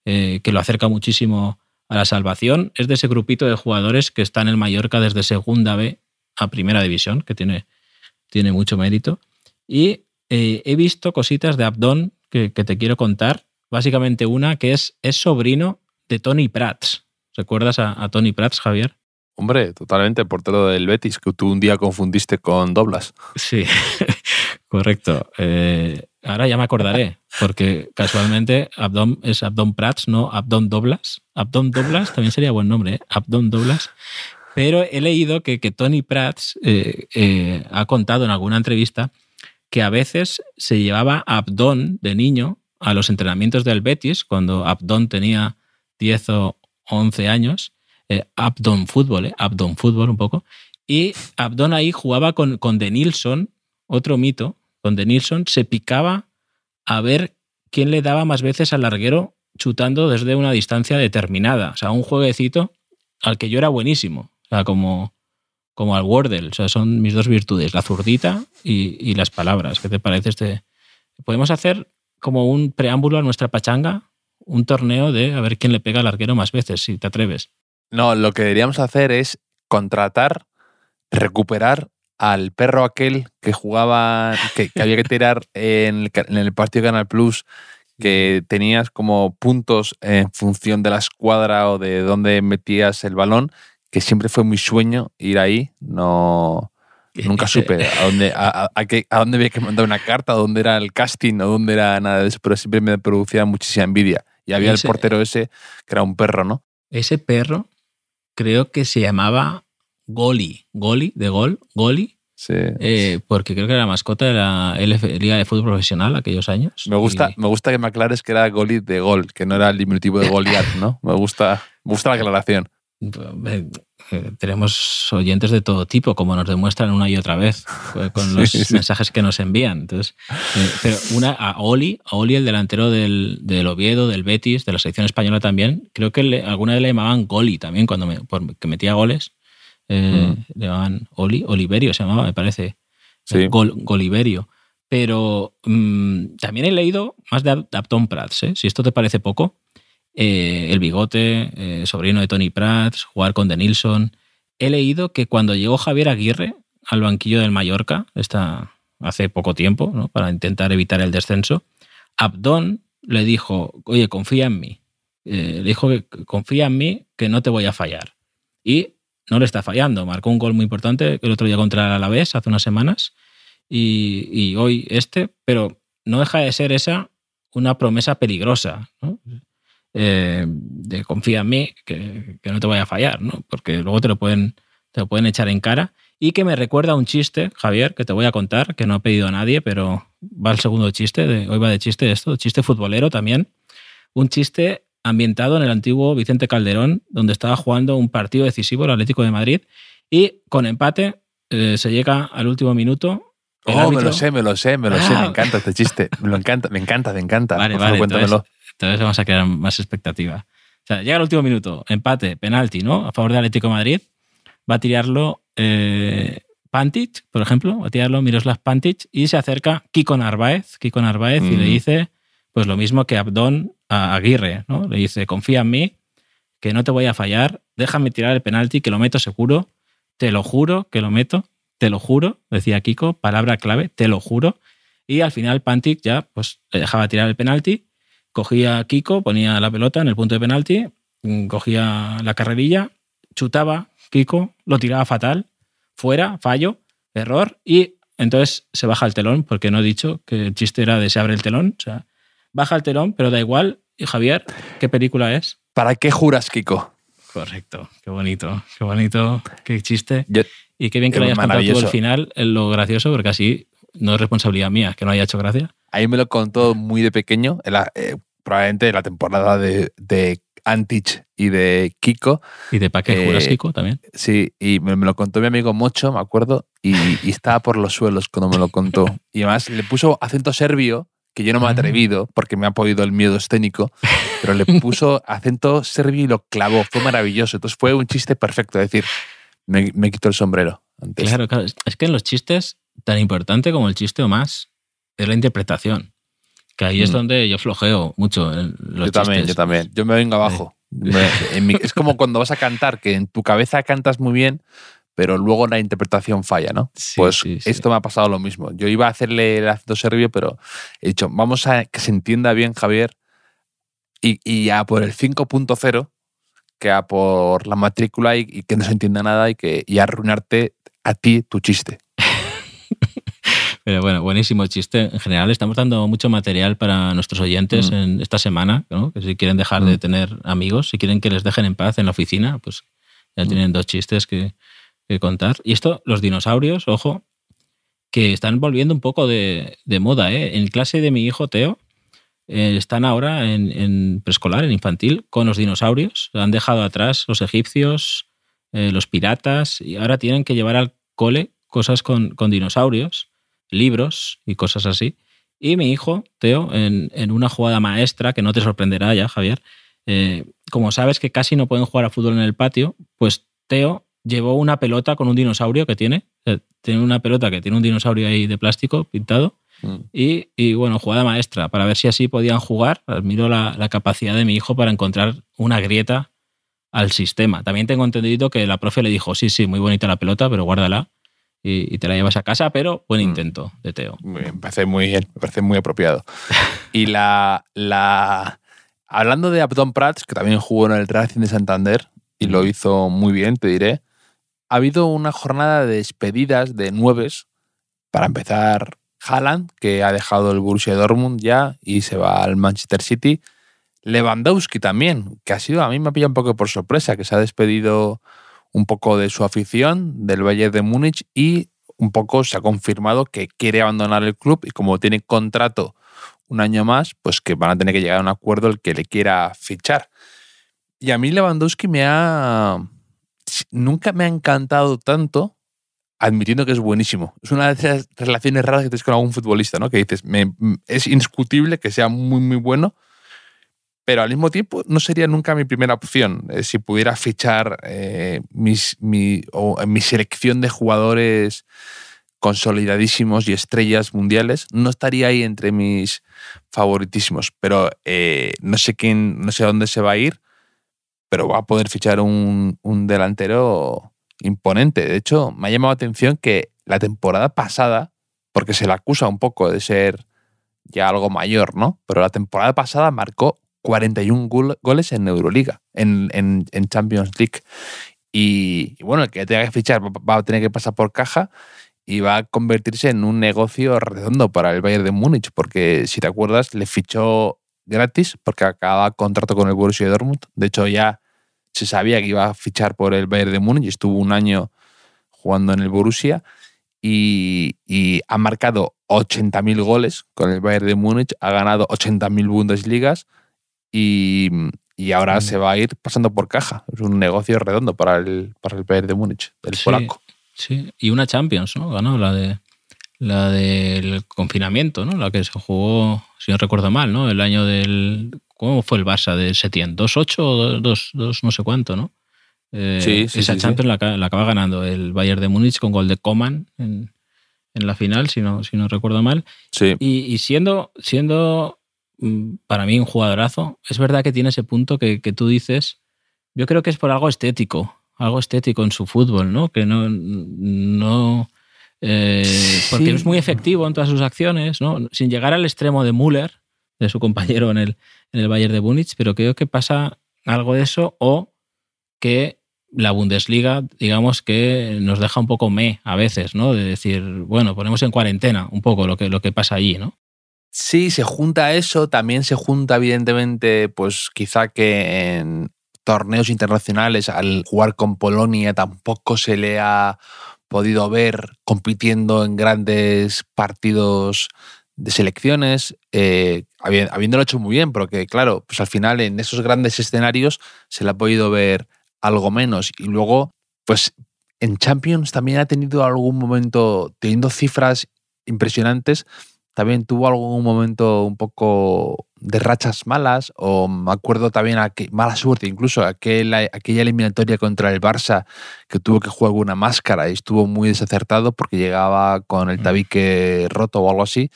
eh, que lo acerca muchísimo a la salvación. Es de ese grupito de jugadores que está en el Mallorca desde segunda B a primera división, que tiene, tiene mucho mérito. Y eh, he visto cositas de Abdón que, que te quiero contar. Básicamente una que es, es sobrino de Tony Prats. ¿Recuerdas a, a Tony Prats, Javier? Hombre, totalmente, portero del Betis, que tú un día confundiste con Doblas. Sí, <laughs> correcto. Eh, ahora ya me acordaré, porque casualmente Abdón es Abdón Prats, no Abdón Doblas. Abdón Doblas también sería buen nombre, ¿eh? Abdón Doblas. Pero he leído que, que Tony Prats eh, eh, ha contado en alguna entrevista que a veces se llevaba Abdón de niño a los entrenamientos del Betis, cuando Abdón tenía 10 o 11 años, eh, Abdón Fútbol, eh, Abdón Fútbol un poco, y Abdón ahí jugaba con, con De Nilsson, otro mito, con De Nilsson se picaba a ver quién le daba más veces al larguero chutando desde una distancia determinada. O sea, un jueguecito al que yo era buenísimo. O sea, como, como al Wordle. O sea, son mis dos virtudes, la zurdita y, y las palabras. ¿Qué te parece este? Podemos hacer como un preámbulo a nuestra pachanga, un torneo de a ver quién le pega al larguero más veces, si te atreves. No, lo que deberíamos hacer es contratar, recuperar al perro aquel que jugaba, que, que había que tirar en el, ca- en el partido de Canal Plus, que tenías como puntos en función de la escuadra o de dónde metías el balón, que siempre fue mi sueño ir ahí. No, nunca <laughs> supe a dónde, a, a- a qué- a dónde había que mandar una carta, a dónde era el casting, o dónde era nada de eso, pero siempre me producía muchísima envidia. Y había Ese- el portero ese, que era un perro, ¿no? Ese perro creo que se llamaba Goli, Goli, de gol, Goli, Sí. eh, porque creo que era la mascota de la LF Liga de Fútbol Profesional aquellos años. Me gusta, Y- me gusta que me aclares que era Goli de gol, que no era el diminutivo de Goliat, <laughs> ¿no? Me gusta, me gusta la aclaración. Eh, tenemos oyentes de todo tipo, como nos demuestran una y otra vez eh, con <laughs> los Sí, sí. mensajes que nos envían. Entonces, eh, pero una a Oli, a Oli, el delantero del, del Oviedo, del Betis, de la selección española también, creo que le- alguna vez le llamaban Goli también cuando me, por- que metía goles. Eh, Le llamaban Oli, Oliverio se llamaba, me parece. Sí. Gol, Goliverio. Pero mm, también he leído más de Ab- Abdón Prats, ¿eh? si esto te parece poco. eh, el bigote, eh, sobrino de Tony Prats, jugar con De Nilsson. He leído que cuando llegó Javier Aguirre al banquillo del Mallorca, está hace poco tiempo, ¿no? para intentar evitar el descenso, Abdón le dijo, oye, confía en mí. le dijo que confía en mí, que no te voy a fallar. Y no le está fallando. Marcó un gol muy importante el otro día contra el Alavés hace unas semanas y, hoy este, pero no deja de ser esa una promesa peligrosa. Eh, de confía en mí, que, no te voy a fallar, ¿no? porque luego te lo, pueden, te lo pueden echar en cara. Y que me recuerda un chiste, Javier, que te voy a contar, que no ha pedido a nadie, pero va el segundo chiste, de, hoy va de chiste esto, chiste futbolero también. Un chiste ambientado en el antiguo Vicente Calderón, donde estaba jugando un partido decisivo el Atlético de Madrid y con empate eh, se llega al último minuto. oh, me lo sé, me lo sé, me lo sé, me ah. encanta este chiste, me lo encanta, me encanta, me encanta. Vale, vale, entonces, vamos a crear más expectativa. O sea, llega el último minuto, empate, penalti, ¿no? A favor del Atlético de Madrid. Va a tirarlo eh, Pantic, por ejemplo, va a tirarlo Miroslav Pantic y se acerca Kiko Narváez, Kiko Narváez y le mm. dice, pues lo mismo que Abdón a Aguirre, ¿no? Le dice, confía en mí, que no te voy a fallar, déjame tirar el penalti, que lo meto seguro, te lo juro que lo meto, te lo juro, decía Kiko, palabra clave, te lo juro. Y al final Pantic ya pues, le dejaba tirar el penalti, cogía a Kiko, ponía la pelota en el punto de penalti, mm, cogía la carrerilla, chutaba Kiko, lo tiraba fatal, fuera, fallo, error, y entonces se baja el telón, porque no he dicho que el chiste era de se abre el telón, o sea, baja el telón, pero da igual. Y Javier, ¿qué película es? ¿Para qué juras, Kiko? Correcto, qué bonito, qué bonito, qué chiste. y qué bien que lo hayas contado tú al final, lo gracioso, porque así no es responsabilidad mía que no haya hecho gracia. Ahí me lo contó muy de pequeño, eh, probablemente la temporada de, de Antich y de Kiko. ¿Y de para qué juras, eh, Kiko, también? Sí, y me, lo contó mi amigo Mocho, me acuerdo, y, y, estaba por los suelos cuando me lo contó. Y además le puso acento serbio que yo no me he atrevido porque me ha podido el miedo escénico, pero le <laughs> puso acento serbio y lo clavó, fue maravilloso. Entonces fue un chiste perfecto, es decir, me, me quito el sombrero. Claro, claro, es que en los chistes, tan importante como el chiste o más, es la interpretación. Que ahí es mm. donde yo flojeo mucho. En los yo también, yo también. Yo me vengo abajo. es como cuando vas a cantar, que en tu cabeza cantas muy bien, pero luego la interpretación falla, ¿no? pues esto me ha pasado lo mismo. Yo iba a hacerle el acento serbio, pero he dicho, vamos a que se entienda bien, Javier, y, y a por el 5.0 que a por la matrícula y, que no se entienda nada y que y arruinarte a ti tu chiste. <laughs> Pero bueno, buenísimo chiste. En general estamos dando mucho material para nuestros oyentes mm. en esta semana, ¿no? que si quieren dejar de mm. tener amigos, si quieren que les dejen en paz en la oficina, pues ya mm. tienen dos chistes que, que contar. Y esto, los dinosaurios, ojo, que están volviendo un poco de, moda. ¿eh? En clase de mi hijo Teo, eh, están ahora en, preescolar, en infantil, con los dinosaurios. Han dejado atrás los egipcios, eh, los piratas, y ahora tienen que llevar al cole cosas con, dinosaurios, libros y cosas así. Y mi hijo, Teo, en, en, una jugada maestra, que no te sorprenderá ya, Javier, como sabes que casi no pueden jugar a fútbol en el patio, pues Teo llevó una pelota con un dinosaurio que tiene. Tiene una pelota que tiene un dinosaurio ahí de plástico pintado. Mm. Y, bueno, jugada maestra, para ver si así podían jugar. Admiro la, capacidad de mi hijo para encontrar una grieta al sistema. También tengo entendido que la profe le dijo, sí, sí, muy bonita la pelota, pero guárdala y, te la llevas a casa, pero buen mm. intento de Teo. me parece muy bien, me parece muy apropiado. <laughs> y la, la... Hablando de Abdon Prats, que también jugó en el Racing de Santander y lo mm. hizo muy bien, te diré ha habido una jornada de despedidas de nueves. Para empezar, Haaland, que ha dejado el Borussia Dortmund ya y se va al Manchester City. Lewandowski también, que ha sido, a mí me ha pillado un poco por sorpresa, que se ha despedido un poco de su afición, del Bayern de Múnich, y un poco se ha confirmado que quiere abandonar el club y como tiene contrato un año más, pues que van a tener que llegar a un acuerdo el que le quiera fichar. Y a mí Lewandowski me ha, nunca me ha encantado tanto admitiendo que es buenísimo. Es una de esas relaciones raras que tienes con algún futbolista, ¿no? Que dices, es indiscutible que sea muy, muy bueno, pero al mismo tiempo no sería nunca mi primera opción. Eh, si pudiera fichar eh, mis, mi, o, mi selección de jugadores consolidadísimos y estrellas mundiales. No estaría ahí entre mis favoritísimos, pero eh, no sé quién, no sé dónde se va a ir, pero va a poder fichar un, un delantero imponente. De hecho, me ha llamado la atención que la temporada pasada, porque se le acusa un poco de ser ya algo mayor, ¿no? Pero la temporada pasada marcó 41 goles en Euroliga, en, en, en Champions League. Y, bueno, el que tenga que fichar va a tener que pasar por caja y va a convertirse en un negocio redondo para el Bayern de Múnich, porque si te acuerdas, le fichó gratis porque acaba contrato con el Borussia Dortmund. De hecho, ya se sabía que iba a fichar por el Bayern de Múnich estuvo un año jugando en el Borussia y, ha marcado 80.000 goles con el Bayern de Múnich, ha ganado 80.000 Bundesligas y, y ahora se va a ir pasando por caja. Es un negocio redondo para el, para el Bayern de Múnich, el polaco. Sí, y una Champions, ¿no? Ganó la de la del confinamiento, ¿no? La que se jugó, si no recuerdo mal, ¿no? El año del. ¿Cómo fue el Barça de Setién? ¿2-8 o 2, no sé cuánto, ¿no? Eh, sí, sí, esa Champions La, acaba ganando el Bayern de Múnich con gol de Coman en, la final, si no, si no recuerdo mal. Sí. Y, siendo, siendo mm, para mí un jugadorazo, es verdad que tiene ese punto que, que tú dices. Yo creo que es por algo estético algo estético en su fútbol, ¿no? Que no. no eh, porque es muy efectivo en todas sus acciones, ¿no? Sin llegar al extremo de Müller, de su compañero en el, en el Bayern de Múnich, pero creo que pasa algo de eso o que la Bundesliga, digamos que nos deja un poco me a veces, ¿no? De decir, bueno, ponemos en cuarentena un poco lo que, lo que pasa allí, ¿no? Sí, se junta eso, también se junta evidentemente, pues quizá que en, torneos internacionales, al jugar con Polonia, tampoco se le ha podido ver compitiendo en grandes partidos de selecciones, eh, habiéndolo hecho muy bien, porque claro, pues al final en esos grandes escenarios se le ha podido ver algo menos. Y luego, pues en Champions también ha tenido algún momento, teniendo cifras impresionantes, también tuvo algún momento un poco de rachas malas, o me acuerdo también a que, mala suerte, incluso aquella, aquella eliminatoria contra el Barça que tuvo que jugar una máscara y estuvo muy desacertado porque llegaba con el mm. tabique roto o algo así.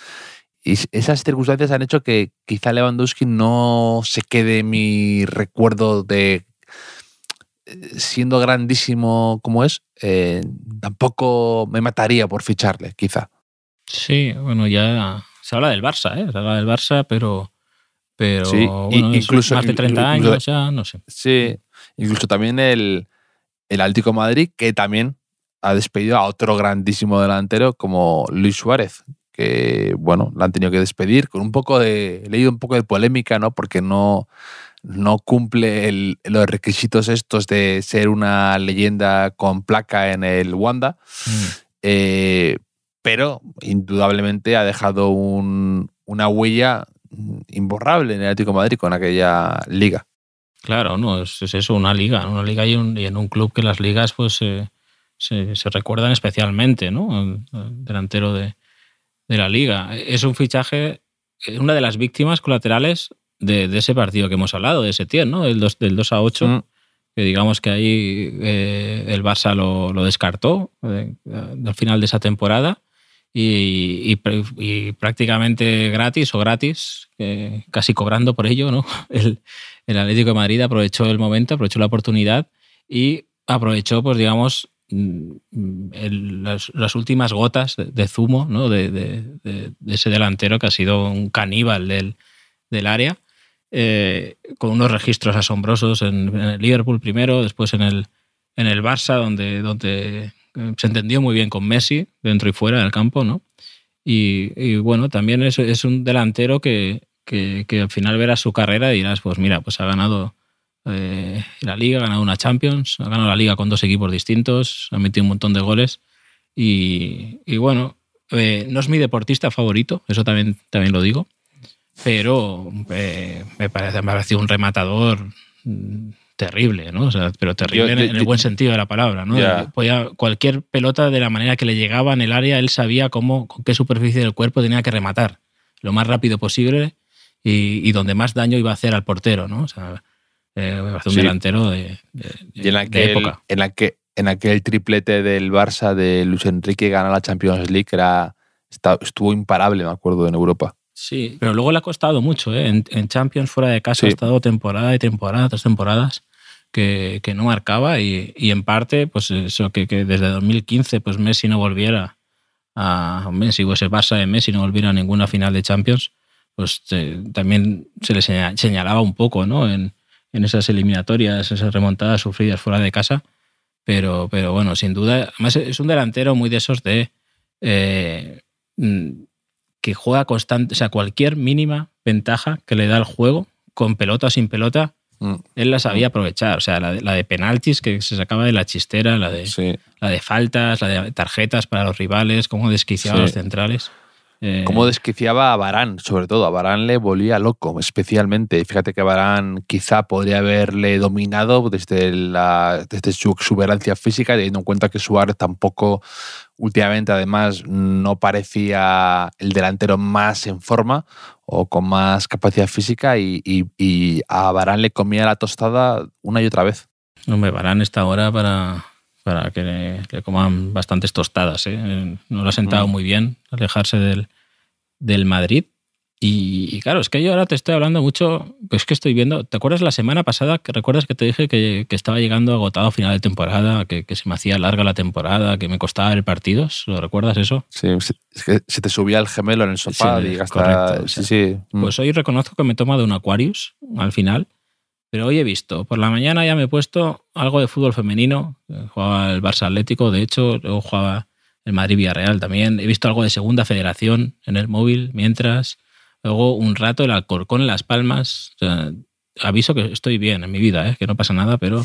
Y esas circunstancias han hecho que quizá Lewandowski no se quede mi recuerdo de eh, siendo grandísimo como es, eh, tampoco me mataría por ficharle, quizá. Sí, bueno, ya se habla del Barça, ¿eh? Se habla del Barça, pero. Pero sí, incluso, más de 30 años ya, no sé. Sí, incluso también el, el Atlético Madrid, que también ha despedido a otro grandísimo delantero como Luis Suárez, que bueno, lo han tenido que despedir con un poco de. He leído un poco de polémica, ¿no? Porque no, no cumple los requisitos estos de ser una leyenda con placa en el Wanda. Mm. Eh, pero indudablemente ha dejado una huella imborrable en el Atlético de Madrid con aquella liga. Claro, no, es, eso, una liga, una liga y, en un club que las ligas pues se, recuerdan especialmente, ¿no? El, delantero de, la liga. Es un fichaje, una de las víctimas colaterales de, ese partido que hemos hablado, de ese tier, ¿no? Del 2, del 2 a 8. Mm. Que digamos que ahí eh, el Barça lo, descartó eh, al final de esa temporada y, prácticamente gratis o gratis, casi cobrando por ello, ¿no? <laughs> El, el, Atlético de Madrid aprovechó el momento, aprovechó la oportunidad y aprovechó, pues digamos, mm, las, últimas gotas de, zumo ¿no? de, ese delantero que ha sido un caníbal del, del área, eh, con unos registros asombrosos en, en, el Liverpool primero, después en el, en el Barça, donde, donde se entendió muy bien con Messi, dentro y fuera del campo, ¿no? Y, bueno, también es, un delantero que, que, al final verás su carrera y dirás, pues mira, pues ha ganado eh, la liga, ha ganado una Champions, ha ganado la liga con dos equipos distintos, ha metido un montón de goles y, bueno, eh, no es mi deportista favorito, eso también, también lo digo, pero eh, me, parece, me ha parecido un rematador terrible, ¿no? pero terrible en, el buen sentido de la palabra, ¿no? cualquier pelota de la manera que le llegaba en el área, él sabía cómo, con qué superficie del cuerpo tenía que rematar lo más rápido posible y, donde más daño iba a hacer al portero, ¿no? O sea, eh, un delantero de, en la que época. en la que en aquel triplete del Barça de Luis Enrique ganar la Champions League era, estuvo imparable, me acuerdo, en Europa. Sí, pero luego le ha costado mucho. ¿eh? En, Champions fuera de casa ha estado temporada y temporada, tres temporadas que, no marcaba y, en parte, pues eso, que, desde 2015 pues Messi no volviera a Messi o ese Barça de Messi no volviera a ninguna final de Champions, pues eh, también se le señalaba un poco ¿no? en, esas eliminatorias, esas remontadas sufridas fuera de casa. Pero, pero bueno, sin duda, además es un delantero muy de esos de eh, mm, que juega constante, o sea, cualquier mínima ventaja que le da el juego, con pelota o sin pelota, mm. él la sabía aprovechar. O sea, la de, la de, penaltis que se sacaba de la chistera, la de, la de faltas, la de tarjetas para los rivales, cómo desquiciaba a los centrales. Eh, cómo desquiciaba a Barán, sobre todo. A Barán le volvía loco, especialmente. Fíjate que Barán quizá podría haberle dominado desde, la, desde su exuberancia física, teniendo en cuenta que Suárez tampoco últimamente además no parecía el delantero más en forma o con más capacidad física y, a Barán le comía la tostada una y otra vez. Hombre, Barán está ahora para, para que le, coman bastantes tostadas. ¿eh? No lo ha sentado mm. muy bien alejarse del, del Madrid. Y, claro, es que yo ahora te estoy hablando mucho, pues que estoy viendo, ¿te acuerdas la semana pasada que recuerdas que te dije que, estaba llegando agotado a final de temporada, que, se me hacía larga la temporada, que me costaba ver partidos? ¿Lo recuerdas eso? Sí, es que se te subía el gemelo en el sofá y hasta... sí, sí. Mm. Pues hoy reconozco que me he tomado un Aquarius al final, pero hoy he visto, por la mañana ya me he puesto algo de fútbol femenino, jugaba el Barça Atlético, de hecho, luego jugaba el Madrid Villarreal también, he visto algo de Segunda Federación en el móvil mientras Luego un rato el Alcorcón en Las Palmas. aviso que estoy bien en mi vida, ¿eh? que no pasa nada, pero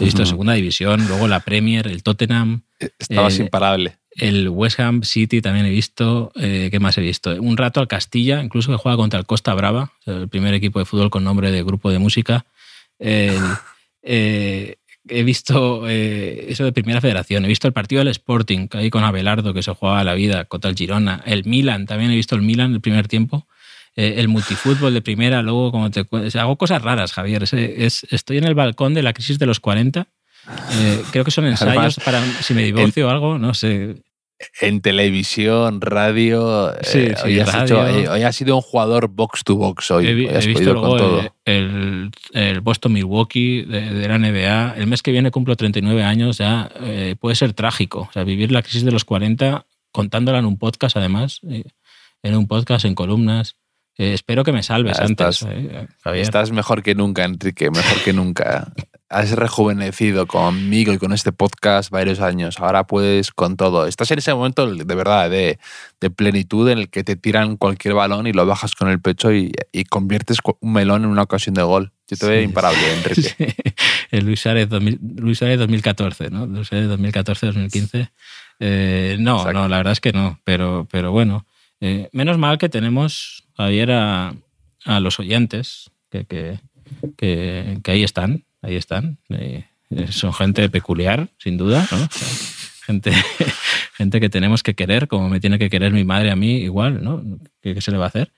he visto segunda división, luego la Premier, el Tottenham. Eh, Estabas eh, imparable. El West Ham City también he visto. ¿Qué más he visto? Un rato al Castilla, incluso que juega contra el Costa Brava, el primer equipo de fútbol con nombre de grupo de música. <laughs> he visto eso de Primera Federación, he visto el partido del Sporting, ahí con Abelardo, que se jugaba la vida contra el Girona, el Milan, también he visto el Milan el primer tiempo. Eh, el multifútbol de primera, luego como te hago cosas raras, Javier. Es, estoy en el balcón de la crisis de los 40. Eh, creo que son <laughs> ensayos para si me divorcio o algo, no sé. En televisión, radio. Eh, hoy, ha sido un jugador box to box hoy. He, visto luego el, el, Boston Milwaukee de, la NBA. El mes que viene cumplo 39 años, ya puede ser trágico. O sea, vivir la crisis de los 40 contándola en un podcast, además, en un podcast, en columnas. Eh, espero que me salves antes, eh, Estás mejor que nunca, Enrique, mejor que nunca. <laughs> Has rejuvenecido conmigo y con este podcast varios años. Ahora puedes con todo. Estás en ese momento de verdad de, plenitud en el que te tiran cualquier balón y lo bajas con el pecho y, conviertes un melón en una ocasión de gol. Yo te veo imparable, Enrique. <laughs> El Luis Suárez, 2014, ¿no? Luis Suárez 2014-2015. Eh, no, no, la verdad es que no. Pero, pero bueno, menos mal que tenemos Javier, a, a los oyentes que, que, que, ahí están, ahí están. Eh, son gente peculiar, sin duda, gente, <laughs> gente que tenemos que querer, como me tiene que querer mi madre a mí, igual, ¿no? ¿Qué, se le va a hacer?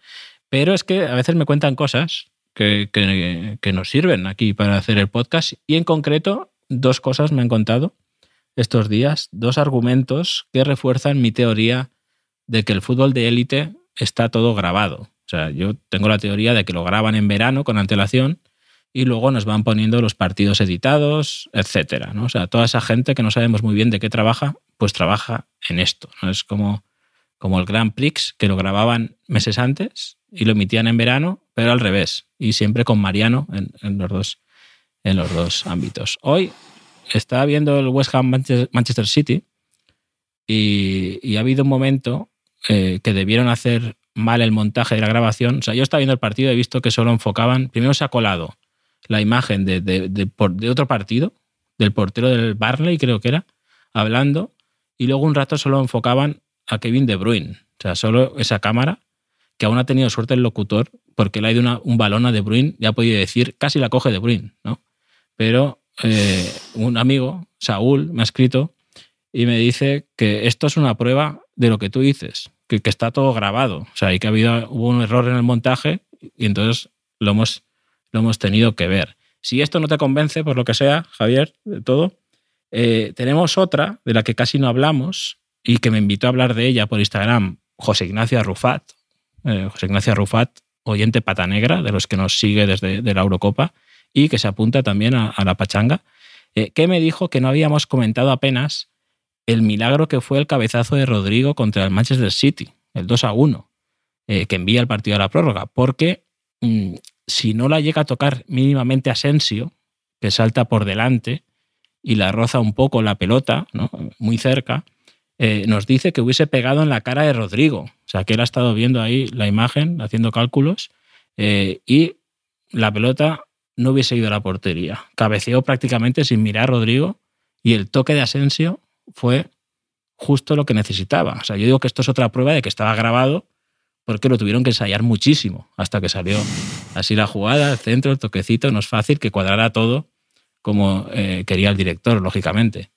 Pero es que a veces me cuentan cosas que, que, que, nos sirven aquí para hacer el podcast y en concreto dos cosas me han contado estos días, dos argumentos que refuerzan mi teoría de que el fútbol de élite está todo grabado. O sea, yo tengo la teoría de que lo graban en verano con antelación y luego nos van poniendo los partidos editados, etcétera. ¿no? O sea, toda esa gente que no sabemos muy bien de qué trabaja, pues trabaja en esto. ¿no? Es como, como el Grand Prix, que lo grababan meses antes y lo emitían en verano, pero al revés. Y siempre con Mariano en, los, dos, en los dos ámbitos. Hoy estaba viendo el West Ham Manchester City y ha habido un momento eh, que debieron hacer mal el montaje de la grabación. O sea, yo estaba viendo el partido y he visto que solo enfocaban, primero se ha colado la imagen de, de, otro partido, del portero del Barley, creo que era, hablando, y luego un rato solo enfocaban a Kevin De Bruyne. O sea, solo esa cámara, que aún ha tenido suerte el locutor, porque le ha ido un balón a De Bruyne, ya ha podido decir, casi la coge De Bruyne, ¿no? Pero eh, un amigo, Saúl, me ha escrito y me dice que esto es una prueba de lo que tú dices, que, está todo grabado. O sea, y que ha habido, hubo un error en el montaje y entonces lo hemos, lo hemos tenido que ver. Si esto no te convence, por lo que sea, Javier, de todo, Eh, tenemos otra de la que casi no hablamos y que me invitó a hablar de ella por Instagram, José Ignacio Arrufat. Eh, José Ignacio Arrufat, oyente pata negra, de los que nos sigue desde de la Eurocopa y que se apunta también a, la pachanga, eh, que me dijo que no habíamos comentado apenas el milagro que fue el cabezazo de Rodrigo contra el Manchester City, el 2 a 1, que envía el partido a la prórroga, porque mm, si no la llega a tocar mínimamente Asensio, que salta por delante y la roza un poco la pelota, muy cerca, eh, nos dice que hubiese pegado en la cara de Rodrigo. O sea, que él ha estado viendo ahí la imagen, haciendo cálculos, eh, y la pelota no hubiese ido a la portería. Cabeceó prácticamente sin mirar a Rodrigo y el toque de Asensio fue justo lo que necesitaba. O sea, yo digo que esto es otra prueba de que estaba grabado porque lo tuvieron que ensayar muchísimo hasta que salió así la jugada, el centro, el toquecito. No es fácil que cuadrara todo como eh, quería el director, lógicamente.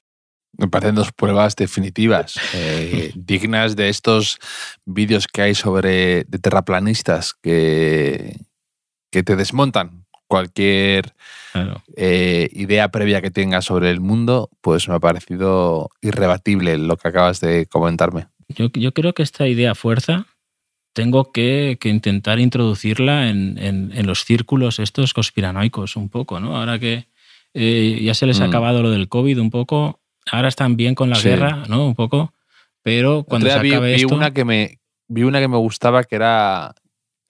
Me parecen dos pruebas definitivas, <laughs> eh, dignas de estos vídeos que hay sobre de terraplanistas que, que te desmontan cualquier eh, idea previa que tengas sobre el mundo, pues me ha parecido irrebatible lo que acabas de comentarme. Yo, yo creo que esta idea fuerza tengo que, intentar introducirla en, los círculos estos conspiranoicos un poco, ¿no? Ahora que eh, ya se les ha mm. acabado lo del COVID un poco, ahora están bien con la guerra, ¿no? Un poco, pero cuando se acabe vi, esto... Una que me, vi una que me gustaba que era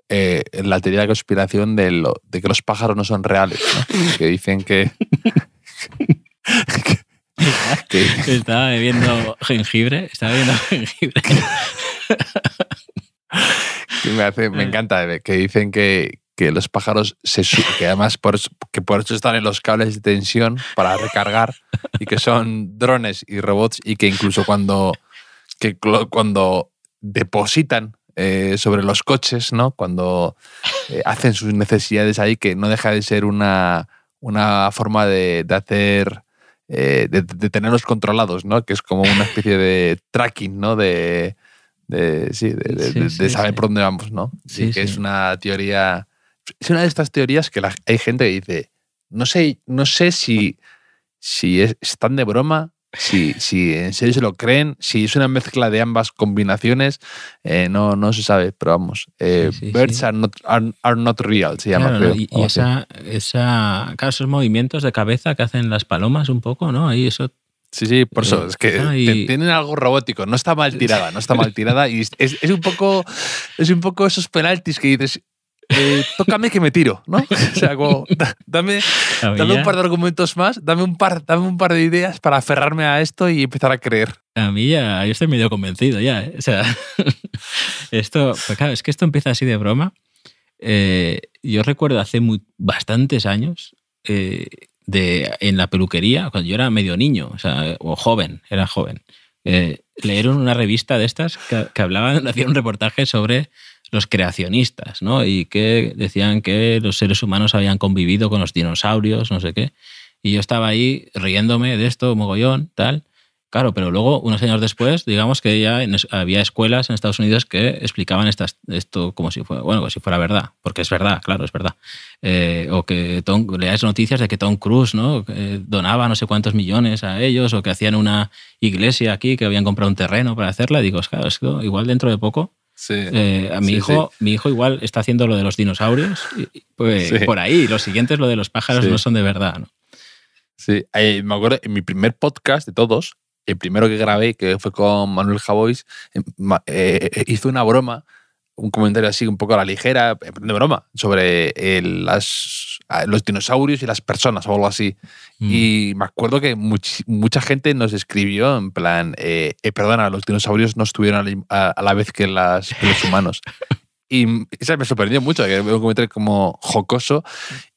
eh, la teoría de conspiración de, de, que los pájaros no son reales, ¿no? <laughs> que dicen que... <laughs> Estaba bebiendo jengibre, estaba bebiendo jengibre. <laughs> que me, hace, me eh. encanta, que dicen que, que los pájaros se que además por, que por eso están en los cables de tensión para recargar y que son drones y robots y que incluso cuando, que cuando depositan eh, sobre los coches, ¿no? Cuando eh, hacen sus necesidades ahí, que no deja de ser una, una forma de, de hacer, de, de, tenerlos controlados, ¿no? Que es como una especie de <laughs> tracking, ¿no? De, de, sí, de, saber por dónde vamos, ¿no? Sí, que es una teoría. Es una de estas teorías que hay gente que dice. No sé, no sé si, si están de broma, si, si en serio se lo creen, si es una mezcla de ambas combinaciones, eh, no, no se sabe, pero vamos. Eh, birds Are, not, are, not real, se llama. y, esa, esa, esos movimientos de cabeza que hacen las palomas un poco, ¿no? Ahí eso Sí, sí, por eso. Es que tienen algo robótico. No está mal tirada, no está mal tirada. Y es, es un poco. Es un poco esos penaltis que dices. Eh, tócame que me tiro, ¿no? <laughs> O sea, como, dame, dame un par de argumentos más, dame un, par, dame un par de ideas para aferrarme a esto y empezar a creer. A mí ya, yo estoy medio convencido ya. ¿eh? O sea, <laughs> esto, pues claro, es que esto empieza así de broma. Eh, yo recuerdo hace muy, bastantes años de, en la peluquería, cuando yo era medio niño, o, sea, o joven, era joven, eh, leyeron una revista de estas que, que hablaban, <laughs> hacían un reportaje sobre los creacionistas, ¿no? Y que decían que los seres humanos habían convivido con los dinosaurios, no sé qué. Y yo estaba ahí riéndome de esto, mogollón, tal. Claro, pero luego, unos años después, digamos que ya había escuelas en Estados Unidos que explicaban esto como si fuera, bueno, como si fuera verdad, porque es verdad, claro, es verdad. Eh, o que Tom, leáis noticias de que Tom Cruise ¿no? donaba no sé cuántos millones a ellos, o que hacían una iglesia aquí, que habían comprado un terreno para hacerla. Digo, claro, es igual dentro de poco. Eh, a mi hijo, mi hijo igual está haciendo lo de los dinosaurios, pues por ahí. Los siguientes, lo de los pájaros, no son de verdad, ¿no? Sí, me acuerdo en mi primer podcast de todos, el primero que grabé, que fue con Manuel Javois, eh, eh, hizo una broma, un comentario así un poco a la ligera, de broma, sobre las, los dinosaurios y las personas o algo así. Mm. Y me acuerdo que mucha gente nos escribió en plan, eh, perdona, los dinosaurios no estuvieron a, la vez que, las, los humanos. <laughs> y me sorprendió mucho, que un comentario como jocoso.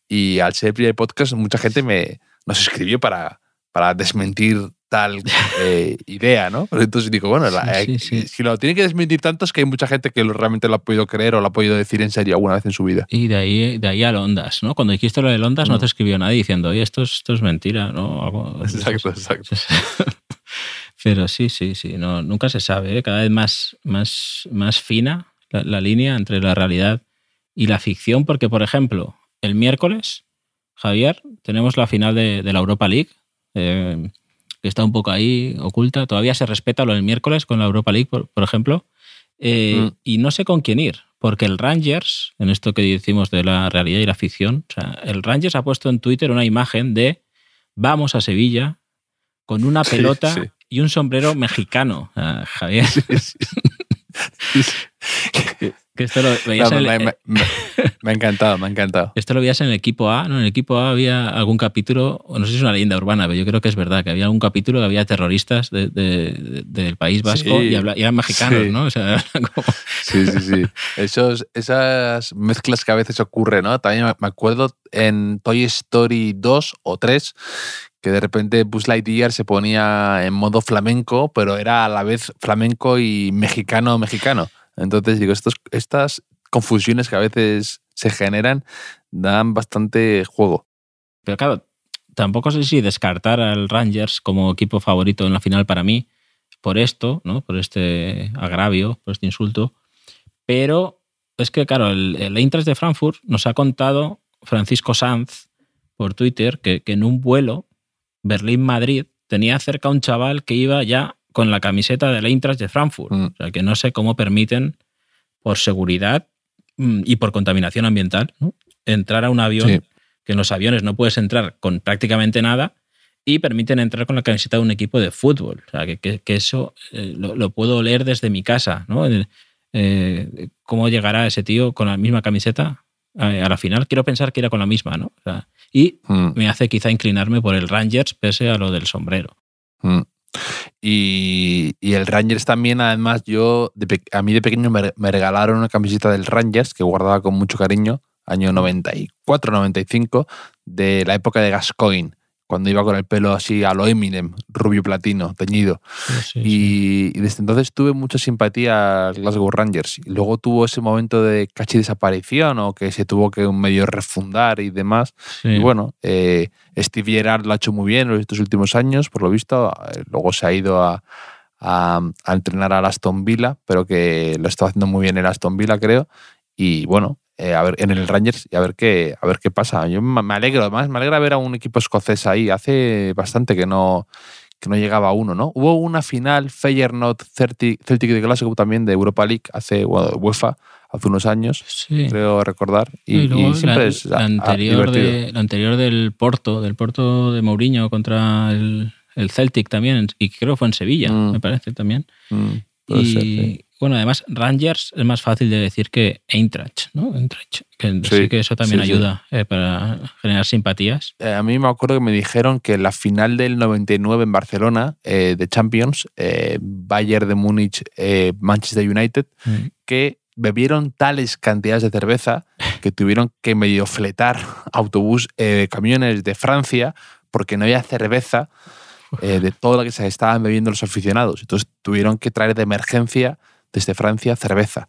Y al ser el primer podcast, mucha gente me, nos escribió para, para desmentir tal eh, idea, ¿no? Entonces digo, bueno, eh, si lo tiene que desmentir tanto es que hay mucha gente que realmente lo ha podido creer o lo ha podido decir en serio alguna vez en su vida. Y de ahí, de ahí al Ondas, ¿no? Cuando dijiste lo del Ondas no mm. te escribió nadie diciendo, oye, esto es, esto es mentira, ¿no? exacto, <laughs> exacto. Pero sí, sí, sí, no, nunca se sabe, ¿eh? cada vez más, más, más fina la, línea entre la realidad y la ficción, porque, por ejemplo, el miércoles, Javier, tenemos la final de, de la Europa League. Eh, que está un poco ahí oculta. Todavía se respeta lo del miércoles con la Europa League, por, por ejemplo. Eh, Mm. Y no sé con quién ir, porque el Rangers, en esto que decimos de la realidad y la ficción, o sea, el Rangers ha puesto en Twitter una imagen de vamos a Sevilla con una Sí, pelota sí. y un sombrero mexicano. Sea, Javier, <laughs> <laughs> que esto lo veías No, en me, el- me- me- me ha encantado, me ha encantado. <laughs> esto lo veías en el equipo A, ¿no? En el equipo A había algún capítulo, o no sé si es una leyenda urbana, pero yo creo que es verdad, que había algún capítulo que había terroristas de- de- de- del País Vasco Sí, y, habla- y eran mexicanos, sí. ¿no? O sea, <laughs> como- Sí, sí, sí. Esos, esas mezclas que a veces ocurren, ¿no? También me- me acuerdo en Toy Story 2 o 3 que de repente Buzz Lightyear se ponía en modo flamenco, pero era a la vez flamenco y mexicano-mexicano. Entonces, digo, estas confusiones que a veces se generan dan bastante juego. Pero claro, tampoco sé si descartar al Rangers como equipo favorito en la final para mí por esto, ¿no? Por este agravio, por este insulto. Pero es que, claro, el, el de Frankfurt nos ha contado Francisco Sanz por Twitter que, que en un vuelo Berlín-Madrid tenía cerca un chaval que iba ya con la camiseta del Eintracht de Frankfurt. Mm. O sea, que no sé cómo permiten, por seguridad mm, y por contaminación ambiental, ¿no? entrar a un avión Sí. que en los aviones no puedes entrar con prácticamente nada y permiten entrar con la camiseta de un equipo de fútbol. O sea, que, que- que eso eh, lo, lo puedo leer desde mi casa, ¿no? Eh, ¿Cómo llegará ese tío con la misma camiseta eh, a la final? Quiero pensar que era con la misma, ¿no? O sea, y Mm, me hace quizá inclinarme por el Rangers pese a lo del sombrero. mm. Y, y el Rangers también, además, yo, a mí de pequeño me, me regalaron una camiseta del Rangers que guardaba con mucho cariño, año 94, 95, de la época de Gascoigne, cuando iba con el pelo así a lo Eminem, rubio platino, teñido. y, y desde entonces tuve mucha simpatía al Glasgow Rangers. Y luego tuvo ese momento de casi desaparición o que se tuvo que medio refundar y demás. Y bueno, eh, Steve Gerrard lo ha hecho muy bien en estos últimos años, por lo visto. Eh, Luego se ha ido a, a- a entrenar al Aston Villa, pero que lo está haciendo muy bien el Aston Villa, creo. Y bueno, eh, a ver, en el Rangers y a ver qué, a ver qué pasa. Yo me alegro, además, me alegra ver a un equipo escocés ahí. Hace bastante que no, que no llegaba a uno, ¿no? Hubo una final Feyenoord Celtic, Celtic de Glasgow también de Europa League hace, bueno, UEFA, hace unos años, Sí. creo recordar. Y, Y luego y siempre la, es la ah, anterior divertido. de, la anterior del Porto, del Porto de Mourinho contra el, el Celtic también, y creo que fue en Sevilla, Mm. me parece también. Mm, puede Y ser, sí. Bueno, además Rangers es más fácil de decir que Eintracht, ¿no? Eintracht, que Sí, sí que eso también sí, sí. ayuda eh, para generar simpatías. Eh, a mí me acuerdo que me dijeron que la final del 99 en Barcelona eh, de Champions, eh, Bayern de Múnich, eh, Manchester United, Mm. que bebieron tales cantidades de cerveza que tuvieron que medio fletar autobús, eh, camiones de Francia porque no había cerveza de todo lo que se estaban bebiendo los aficionados. Entonces tuvieron que traer de emergencia desde Francia cerveza.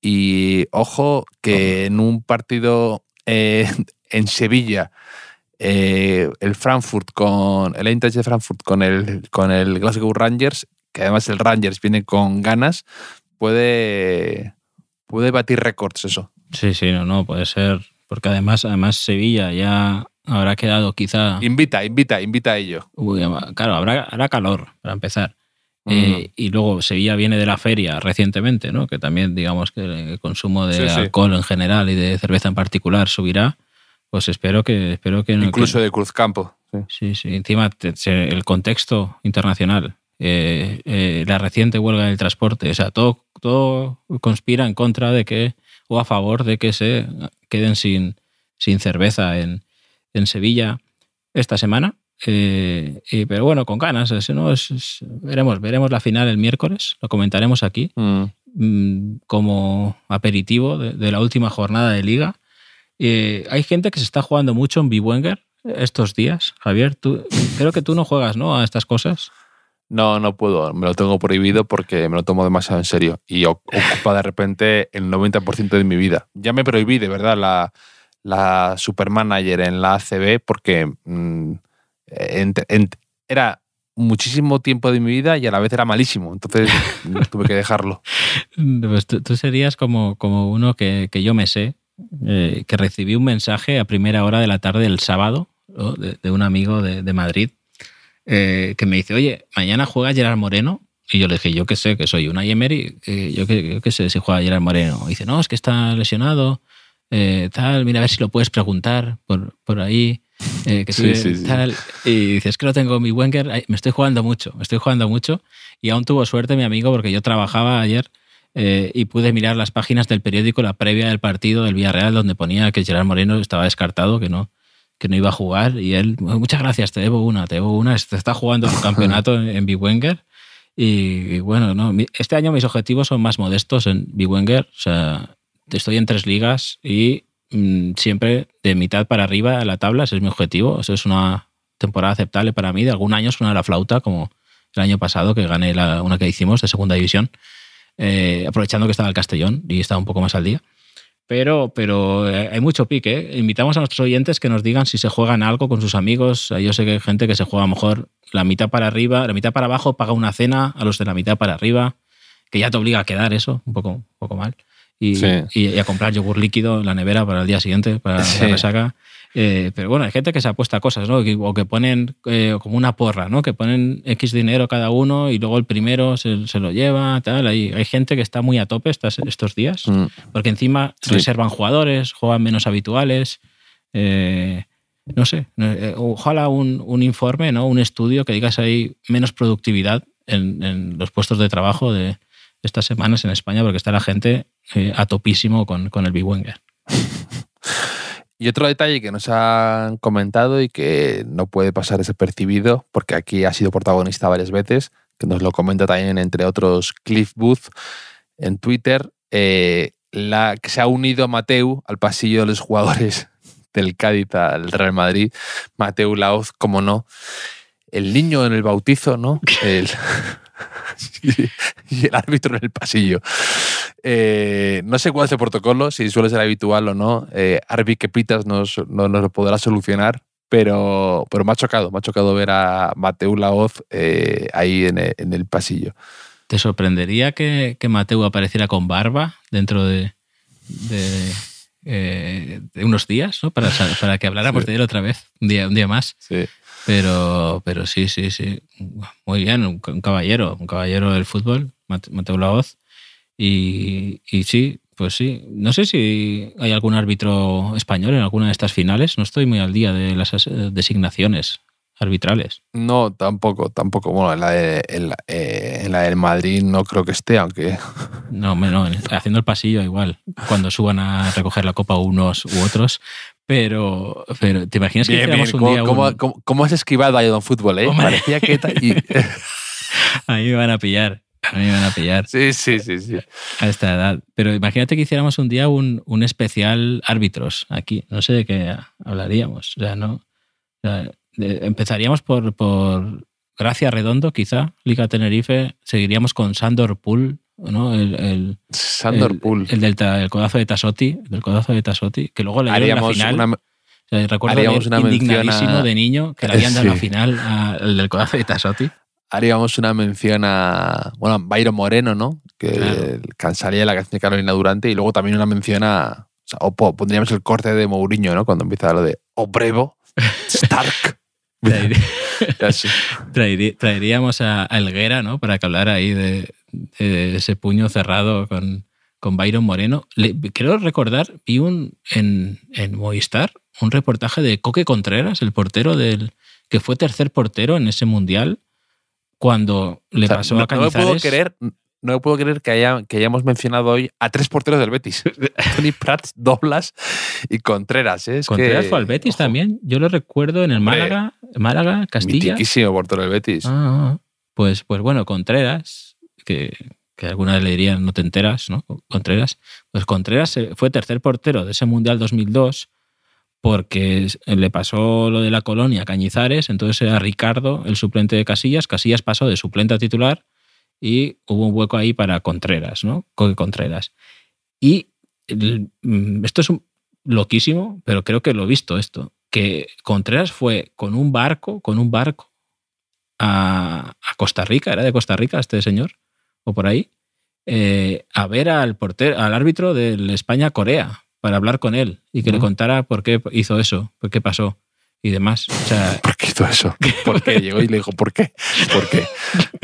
Y ojo que en un partido eh, <laughs> en Sevilla, eh, el Frankfurt con el Eintracht de Frankfurt con el, con el Glasgow Rangers, que además el Rangers viene con ganas, puede, puede batir récords eso. Sí, sí, no, no, puede ser. Porque además, además Sevilla ya habrá quedado quizá. Invita, invita, invita a ello. Uy, claro, habrá, hará calor para empezar. Eh, y luego Sevilla viene de la feria recientemente, ¿no? que también digamos que el consumo de Sí, sí. alcohol en general y de cerveza en particular subirá. Pues espero que espero que no- Incluso que- de Cruzcampo. sí. sí, sí. Encima el contexto internacional, eh, eh, la reciente huelga del transporte, o sea, todo, todo conspira en contra de que o a favor de que se queden sin, sin cerveza en, en Sevilla esta semana. Eh, y- pero bueno, con ganas, ¿no? Es- es- veremos, veremos la final el miércoles, lo comentaremos aquí Mm. mm, como aperitivo de, de la última jornada de liga. Eh, hay gente que se está jugando mucho en Biwenger estos días. Javier, tú, creo que tú no juegas ¿no? a estas cosas. No, no puedo. Me lo tengo prohibido porque me lo tomo demasiado en serio y ocupa de repente el 90% de mi vida. Ya me prohibí, de verdad, la, la supermanager en la ACB porque mm, ent- era muchísimo tiempo de mi vida y a la vez era malísimo. Entonces <laughs> tuve que dejarlo. Pues tú, serías como, como uno que, que yo me sé, eh, que recibí un mensaje a primera hora de la tarde del sábado de, un amigo de, de Madrid eh, que me dice, oye, mañana juega Gerard Moreno. Y yo le dije, yo qué sé, que soy una Emery, eh, yo qué yo sé si juega Gerard Moreno. Y dice, no, es que está lesionado, eh, tal, mira a ver si lo puedes preguntar por, por ahí. Que sí, sí, tal. Y dices, es que lo tengo mi Wenger, me estoy jugando mucho, me estoy jugando mucho. Y aún tuvo suerte mi amigo porque yo trabajaba ayer y pude mirar las páginas del periódico, la previa del partido del Villarreal, donde ponía que Gerard Moreno estaba descartado, que no, que no iba a jugar. Y él, muchas gracias, te debo una, te debo una, está jugando un <laughs> campeonato en, Biwenger. Y, bueno, no, este año mis objetivos son más modestos en Biwenger, o sea, estoy en tres ligas y siempre de mitad para arriba a la tabla, ese es mi objetivo, eso es una temporada aceptable para mí, de algún año suena la flauta como el año pasado que gané la, una que hicimos de segunda división, eh, aprovechando que estaba el Castellón y estaba un poco más al día. Pero, pero eh, hay mucho pique. ¿eh? Invitamos a nuestros oyentes que nos digan si se juegan algo con sus amigos. Yo sé que hay gente que se juega mejor la mitad para arriba, la mitad para abajo, paga una cena a los de la mitad para arriba, que ya te obliga a quedar eso, un poco, un poco mal. Y, y, a comprar yogur líquido en la nevera para el día siguiente, para la resaca. Eh, pero bueno, hay gente que se apuesta a cosas, ¿no? O que ponen eh, como una porra, ¿no? Que ponen X dinero cada uno y luego el primero se, lo lleva, tal. Hay, hay, gente que está muy a tope estos, estos días, mm. porque encima reservan jugadores, juegan menos habituales. Eh, no sé, ojalá un, un, informe, ¿no? Un estudio que digas hay menos productividad en, en los puestos de trabajo de estas semanas en España, porque está la gente a topísimo con, con el Biwenger. <laughs> Y otro detalle que nos han comentado y que no puede pasar desapercibido, porque aquí ha sido protagonista varias veces, que nos lo comenta también, entre otros, Cliff Booth en Twitter, eh, la, que se ha unido a Mateu al pasillo de los jugadores <laughs> del Cádiz al Real Madrid. Mateu Laoz, como no. El niño en el bautizo, ¿no? <laughs> El, <laughs> y el árbitro en el pasillo. Eh, no sé cuál es el protocolo, si suele ser habitual o no. Eh, Arby que pitas nos, no, nos lo podrá solucionar, pero, pero me ha chocado, me ha chocado ver a Mateu Laoz eh, ahí en el, pasillo. ¿Te sorprendería que, que, Mateu apareciera con barba dentro de, de, eh, unos días, ¿no? Para, para que habláramos de él otra vez, un día, un día más? Sí. Pero, pero sí, sí, sí. Muy bien, un, caballero, un caballero del fútbol, Mateo Laoz. Y, y sí, pues sí. No sé si hay algún árbitro español en alguna de estas finales. No estoy muy al día de las designaciones arbitrales. No, tampoco, tampoco. Bueno, en la, de, en la, del Madrid no creo que esté, aunque... No, no, haciendo el pasillo igual, cuando suban a recoger la copa unos u otros, pero, pero ¿te imaginas que bien, un ¿Cómo, día ¿cómo, cómo, has esquivado a Don Fútbol, eh? Parecía que... <laughs> a mí me van a pillar. A mí me van a pillar. Sí, sí, sí, sí. A esta edad. Pero imagínate que hiciéramos un día un, un especial árbitros aquí. No sé de qué hablaríamos. O sea, no... empezaríamos por, por Gracia Redondo, quizá, Liga Tenerife. Seguiríamos con Sandor Pool, ¿no? El, el, Sandor Pool. El, del el codazo de Tasotti, del codazo de Tasotti, que luego le dieron la final. Una, recuerdo haríamos una indignadísimo de niño que le habían dado la final al del codazo de Tasotti. Haríamos una mención a, bueno, Byron Moreno, ¿no? Que claro. cansaría la canción de Carolina Durante y luego también una mención a, o, pondríamos el corte de Mourinho, ¿no? Cuando empieza lo de Obrevo, <laughs> Stark. <laughs> traeríamos a, a Elguera, ¿no? Para que hablara ahí de, de ese puño cerrado con, con Byron Moreno. Le, creo recordar, vi un, en, en Movistar un reportaje de Coque Contreras, el portero del que fue tercer portero en ese mundial, cuando le o sea, pasó no, a Cañizares. No me puedo creer, no puedo creer que, haya, que hayamos mencionado hoy a tres porteros del Betis. <laughs> Tony Prats, Doblas y Contreras. ¿eh? Es Contreras que, fue al Betis ojo. también. Yo lo recuerdo en el Málaga, Málaga Castilla. Mitiquísimo portero del Betis. Ah, pues, pues bueno, Contreras, que, que alguna le dirían no te enteras, ¿no? Contreras. Pues Contreras fue tercer portero de ese Mundial 2002 porque le pasó lo de la colonia a Cañizares, entonces era Ricardo el suplente de Casillas, Casillas pasó de suplente a titular y hubo un hueco ahí para Contreras, ¿no? Coque Contreras. Y mm, esto es un, loquísimo, pero creo que lo he visto esto, que Contreras fue con un barco, con un barco a, a Costa Rica, era de Costa Rica este señor, o por ahí, eh, a ver al portero, al árbitro del España-Corea para hablar con él y que uh -huh. le contara por qué hizo eso, por qué pasó. Y demás. O sea, <laughs> ¿Por qué hizo eso? ¿Por qué? Llegó y le dijo, ¿por qué? ¿Por qué?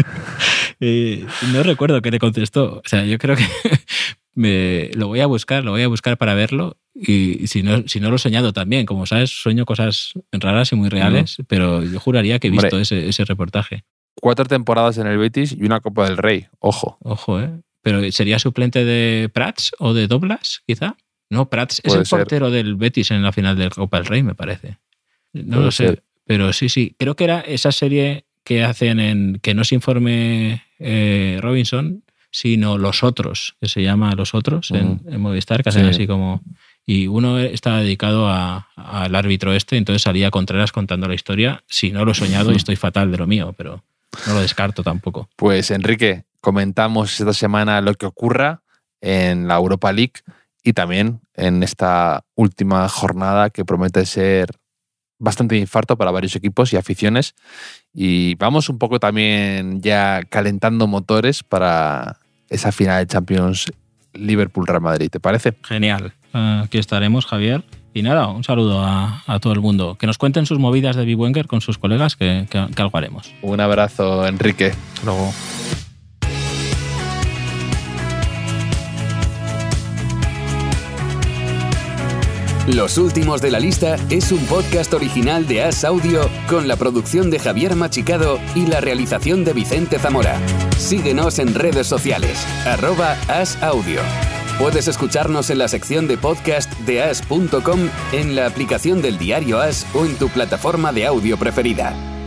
<laughs> eh, no recuerdo qué le contestó. O sea, yo creo que <laughs> me, lo voy a buscar, lo voy a buscar para verlo. Y si no, si no lo he soñado también, como sabes, sueño cosas raras y muy reales, pero yo juraría que he visto Hombre. ese, ese reportaje. Cuatro temporadas en el Betis y una Copa del Rey. Ojo. Ojo, ¿eh? Pero ¿sería suplente de Prats o de Doblas, quizá? No, Prats es el ser. portero del Betis en la final del Copa del Rey, me parece. No Puede lo sé. ser. Pero sí, sí. Creo que era esa serie que hacen en que no se informe eh, Robinson, sino Los Otros, que se llama Los Otros en, en Movistar, que hacen Sí. así como. Y uno estaba dedicado a- al árbitro este, entonces salía Contreras contando la historia. Si no lo he soñado y estoy <laughs> fatal de lo mío, pero no lo descarto tampoco. Pues Enrique, comentamos esta semana lo que ocurra en la Europa League y también en esta última jornada que promete ser bastante infarto para varios equipos y aficiones. Y vamos un poco también ya calentando motores para esa final de Champions Liverpool-Real Madrid, ¿te parece? Genial. Aquí estaremos, Javier. Y nada, un saludo a, a todo el mundo. Que nos cuenten sus movidas de Wenger con sus colegas, que, que, que algo haremos. Un abrazo, Enrique. Luego. Los últimos de la lista es un podcast original de As Audio con la producción de Javier Machicado y la realización de Vicente Zamora. Síguenos en redes sociales, arroba As Audio. Puedes escucharnos en la sección de podcast de as.com, en la aplicación del diario As o en tu plataforma de audio preferida.